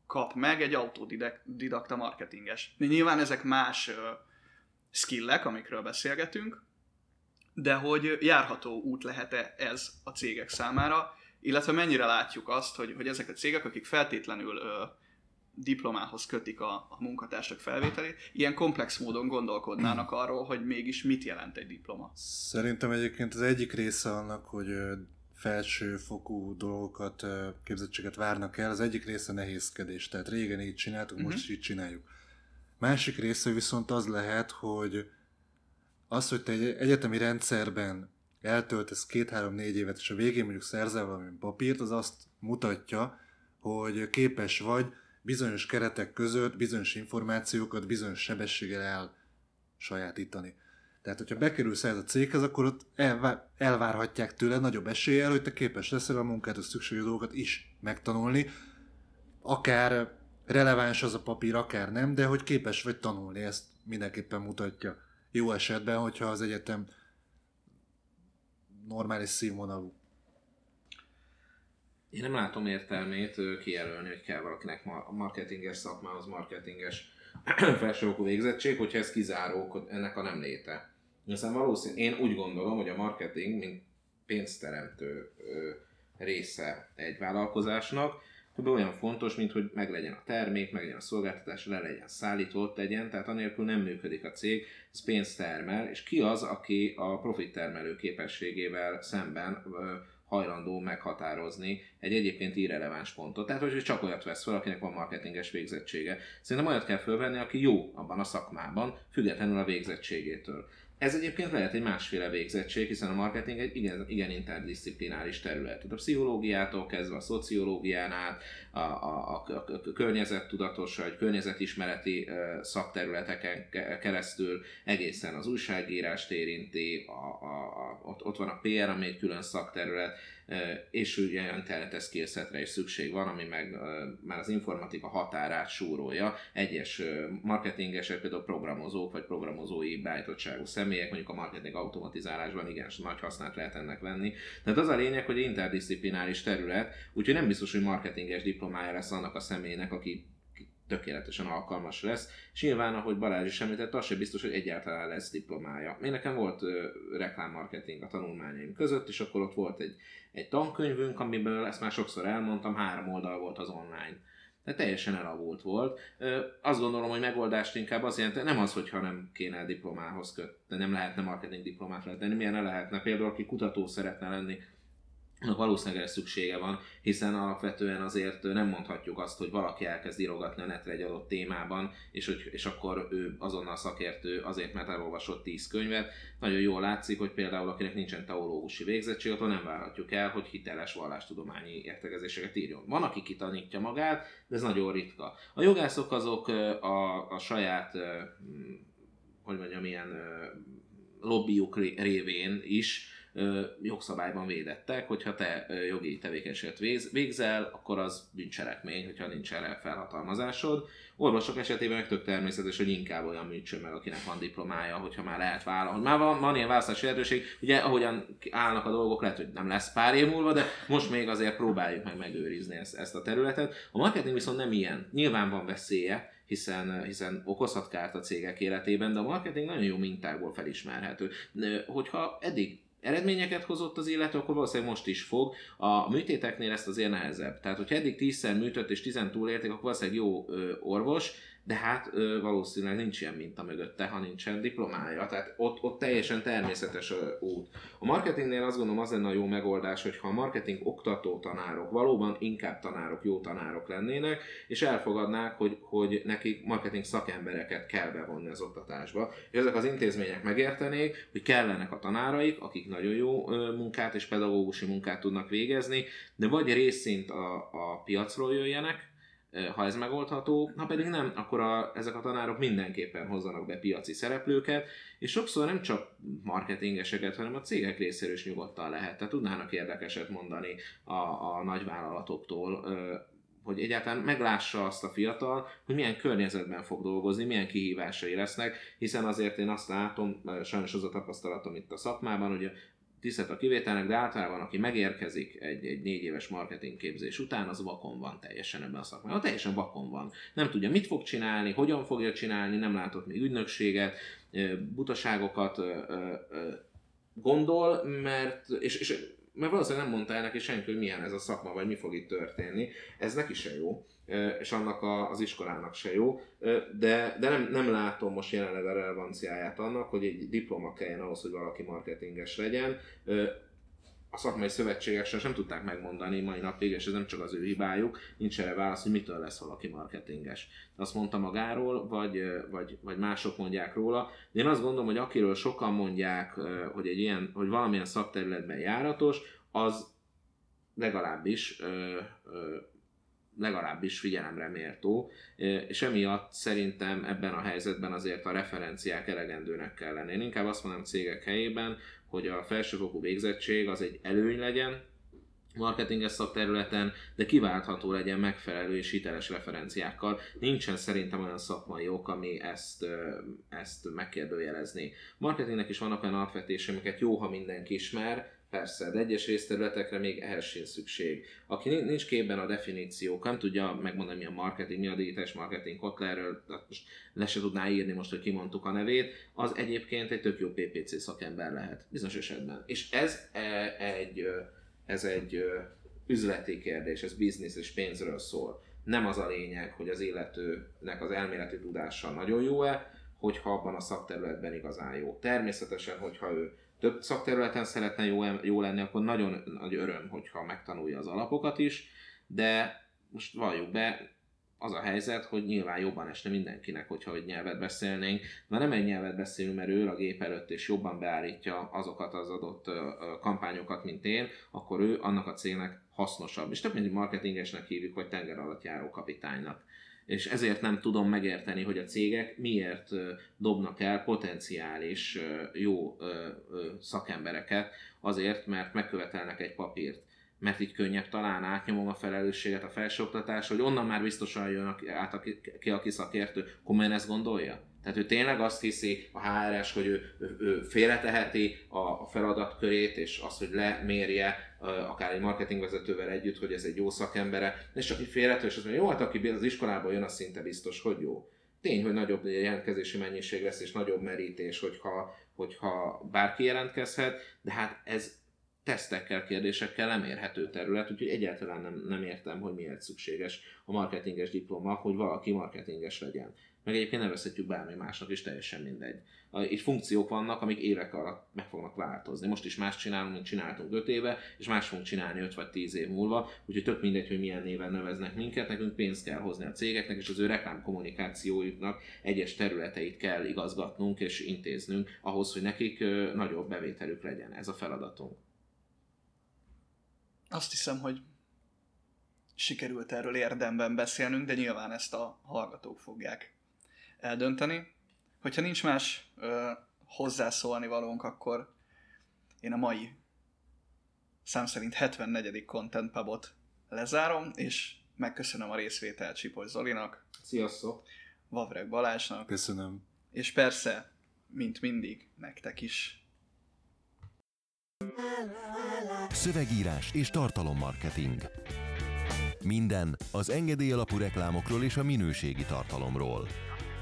kap meg egy autodidakta marketinges. Nyilván ezek más ö, skillek, amikről beszélgetünk, de hogy járható út lehet-e ez a cégek számára, illetve mennyire látjuk azt, hogy, hogy ezek a cégek, akik feltétlenül ö, diplomához kötik a, a munkatársak felvételét, ilyen komplex módon gondolkodnának arról, hogy mégis mit jelent egy diploma. Szerintem egyébként az egyik része annak, hogy felsőfokú dolgokat, képzettséget várnak el, az egyik része nehézkedés. Tehát régen így csináltuk, uh-huh. most is így csináljuk. Másik része viszont az lehet, hogy az, hogy te egy egyetemi rendszerben eltöltesz két-három-négy évet, és a végén mondjuk szerzel valami papírt, az azt mutatja, hogy képes vagy bizonyos keretek között bizonyos információkat bizonyos sebességgel elsajátítani. Tehát, hogyha bekerülsz ez a céghez, akkor ott elvárhatják tőle nagyobb eséllyel, hogy te képes leszel a munkát, a szükséges dolgokat is megtanulni. Akár releváns az a papír, akár nem, de hogy képes vagy tanulni, ezt mindenképpen mutatja. Jó esetben, hogyha az egyetem normális színvonalú. Én nem látom értelmét kijelölni, hogy kell valakinek a marketinges szakmához marketinges felsőfokú végzettség, hogyha ez kizáró ennek a nem léte. Hiszen valószínűleg én úgy gondolom, hogy a marketing, mint pénzteremtő része egy vállalkozásnak, hogy olyan fontos, mint hogy meglegyen a termék, meglegyen a szolgáltatás, le legyen szállítva, ott legyen, tehát anélkül nem működik a cég, ez pénzt termel, és ki az, aki a profit termelő képességével szemben hajlandó meghatározni egy egyébként irreleváns pontot. Tehát, hogy csak olyat vesz fel, akinek van marketinges végzettsége. Szerintem olyat kell fölvenni, aki jó abban a szakmában, függetlenül a végzettségétől. Ez egyébként lehet egy másféle végzettség, hiszen a marketing egy igen, igen interdisziplináris terület. Tehát a pszichológiától kezdve a szociológián át, a, a, a, a környezettudatos vagy környezetismereti szakterületeken keresztül egészen az újságírást érinti, a, a, a, ott, ott van a PR, ami egy külön szakterület, és ugye olyan internetes skillsetre is szükség van, ami meg már az informatika határát súrolja. Egyes marketingesek, például programozók vagy programozói beállítottságú személyek, mondjuk a marketing automatizálásban igen, nagy hasznát lehet ennek venni. Tehát az a lényeg, hogy interdisziplináris terület, úgyhogy nem biztos, hogy marketinges diplomája lesz annak a személynek, aki tökéletesen alkalmas lesz, és nyilván, ahogy Balázs is említett, az sem biztos, hogy egyáltalán lesz diplomája. Én nekem volt ö, reklámmarketing a tanulmányaim között, és akkor ott volt egy, egy tankönyvünk, amiből ezt már sokszor elmondtam, három oldal volt az online. De teljesen elavult volt. Ö, azt gondolom, hogy megoldást inkább az jelenti, nem az, hogyha nem kéne diplomához kötni, nem lehetne marketing diplomát lehetni, milyen lehetne például, aki kutató szeretne lenni, valószínűleg erre szüksége van, hiszen alapvetően azért nem mondhatjuk azt, hogy valaki elkezd írogatni a netre egy adott témában, és, hogy, és akkor ő azonnal szakértő azért, mert elolvasott 10 könyvet. Nagyon jól látszik, hogy például akinek nincsen teológusi végzettség, attól nem várhatjuk el, hogy hiteles vallástudományi értekezéseket írjon. Van, aki kitanítja magát, de ez nagyon ritka. A jogászok azok a, a saját, hogy mondjam, ilyen lobbyuk révén is jogszabályban védettek, hogyha te jogi tevékenységet végzel, akkor az bűncselekmény, hogyha nincs erre felhatalmazásod. Orvosok esetében meg tök természetes, hogy inkább olyan műtsön meg, akinek van diplomája, hogyha már lehet vállalni. Már van, van ilyen választási lehetőség, ugye ahogyan állnak a dolgok, lehet, hogy nem lesz pár év múlva, de most még azért próbáljuk meg megőrizni ezt, ezt a területet. A marketing viszont nem ilyen. Nyilván van veszélye, hiszen, hiszen okozhat kárt a cégek életében, de a marketing nagyon jó mintákból felismerhető. Hogyha eddig eredményeket hozott az illető, akkor valószínűleg most is fog. A műtéteknél ezt azért nehezebb. Tehát, hogyha eddig 10-szer műtött és 10 túlélték, akkor valószínűleg jó ö, orvos, de hát valószínűleg nincs ilyen minta mögötte, ha nincsen diplomája. Tehát ott, ott teljesen természetes út. A marketingnél azt gondolom az lenne a jó megoldás, hogyha a marketing oktató tanárok valóban inkább tanárok, jó tanárok lennének, és elfogadnák, hogy, hogy nekik marketing szakembereket kell bevonni az oktatásba. És ezek az intézmények megértenék, hogy kellenek a tanáraik, akik nagyon jó munkát és pedagógusi munkát tudnak végezni, de vagy részint a, a piacról jöjjenek, ha ez megoldható, ha pedig nem, akkor a, ezek a tanárok mindenképpen hozzanak be piaci szereplőket, és sokszor nem csak marketingeseket, hanem a cégek részéről is nyugodtan lehet. Tehát tudnának érdekeset mondani a, a nagyvállalatoktól, hogy egyáltalán meglássa azt a fiatal, hogy milyen környezetben fog dolgozni, milyen kihívásai lesznek, hiszen azért én azt látom, sajnos az a tapasztalatom itt a szakmában, hogy tisztelt a kivételnek, de általában aki megérkezik egy, egy négy éves marketing képzés után, az vakon van teljesen ebben a szakmában. Teljesen vakon van. Nem tudja, mit fog csinálni, hogyan fogja csinálni, nem látott még ügynökséget, butaságokat gondol, mert, és, és mert valószínűleg nem mondta el neki senki, hogy milyen ez a szakma, vagy mi fog itt történni. Ez neki se jó, és annak a, az iskolának se jó, de, de nem, nem látom most jelenleg a relevanciáját annak, hogy egy diploma kelljen ahhoz, hogy valaki marketinges legyen. A szakmai szövetségek sem, sem tudták megmondani mai napig, és ez nem csak az ő hibájuk, nincs erre válasz, hogy mitől lesz valaki marketinges. Azt mondta magáról, vagy, vagy, vagy mások mondják róla. De én azt gondolom, hogy akiről sokan mondják, hogy, egy ilyen, hogy valamilyen szakterületben járatos, az legalábbis legalábbis figyelemre méltó, és emiatt szerintem ebben a helyzetben azért a referenciák elegendőnek kell lenni. Én inkább azt mondom cégek helyében, hogy a felsőfokú végzettség az egy előny legyen, marketinges szakterületen, de kiváltható legyen megfelelő és hiteles referenciákkal. Nincsen szerintem olyan szakmai ok, ami ezt, ezt megkérdőjelezni. Marketingnek is vannak olyan alapvetések, amiket jó, ha mindenki ismer, Persze, de egyes részterületekre még ehhez sincs szükség. Aki nincs képben a definíciók, nem tudja megmondani, mi a marketing, mi a digitális marketing Kotlerről, most le se tudná írni most, hogy kimondtuk a nevét, az egyébként egy tök jó PPC szakember lehet, bizonyos esetben. És ez e, egy, ez egy üzleti kérdés, ez biznisz és pénzről szól. Nem az a lényeg, hogy az illetőnek az elméleti tudása nagyon jó-e, hogyha abban a szakterületben igazán jó. Természetesen, hogyha ő több szakterületen szeretne jó, jó lenni, akkor nagyon nagy öröm, hogyha megtanulja az alapokat is, de most valljuk be, az a helyzet, hogy nyilván jobban esne mindenkinek, hogyha egy nyelvet beszélnénk, de nem egy nyelvet beszélünk, mert ő a gép előtt és jobban beállítja azokat az adott kampányokat, mint én, akkor ő annak a cégnek hasznosabb. És több mint marketingesnek hívjuk, vagy tenger alatt járó kapitánynak és ezért nem tudom megérteni, hogy a cégek miért dobnak el potenciális jó szakembereket, azért, mert megkövetelnek egy papírt mert így könnyebb talán átnyomom a felelősséget a felsőoktatás, hogy onnan már biztosan jön át ki, aki szakértő. Komolyan ezt gondolja? Tehát ő tényleg azt hiszi a HRS, hogy ő, ő, félreteheti a, feladatkörét, és azt, hogy lemérje akár egy marketingvezetővel együtt, hogy ez egy jó szakembere, és csak egy félrető, és azt mondja, jó, hát aki az iskolából jön, az szinte biztos, hogy jó. Tény, hogy nagyobb jelentkezési mennyiség lesz, és nagyobb merítés, hogyha, hogyha bárki jelentkezhet, de hát ez tesztekkel, kérdésekkel nem érhető terület, úgyhogy egyáltalán nem, nem értem, hogy miért szükséges a marketinges diploma, hogy valaki marketinges legyen meg egyébként nevezhetjük bármi másnak is, teljesen mindegy. Itt funkciók vannak, amik évek alatt meg fognak változni. Most is más csinálunk, mint csináltunk 5 éve, és más fogunk csinálni 5 vagy 10 év múlva, úgyhogy tök mindegy, hogy milyen néven neveznek minket, nekünk pénzt kell hozni a cégeknek, és az ő reklámkommunikációjuknak egyes területeit kell igazgatnunk és intéznünk ahhoz, hogy nekik nagyobb bevételük legyen. Ez a feladatunk. Azt hiszem, hogy sikerült erről érdemben beszélnünk, de nyilván ezt a hallgatók fogják eldönteni. Hogyha nincs más ö, hozzászólni valónk, akkor én a mai szám szerint 74. Content Pubot lezárom, és megköszönöm a részvételt Csipos Zolinak. Sziasztok! Vavreg Balázsnak. Köszönöm. És persze, mint mindig, nektek is. Szövegírás és tartalommarketing. Minden az engedély alapú reklámokról és a minőségi tartalomról.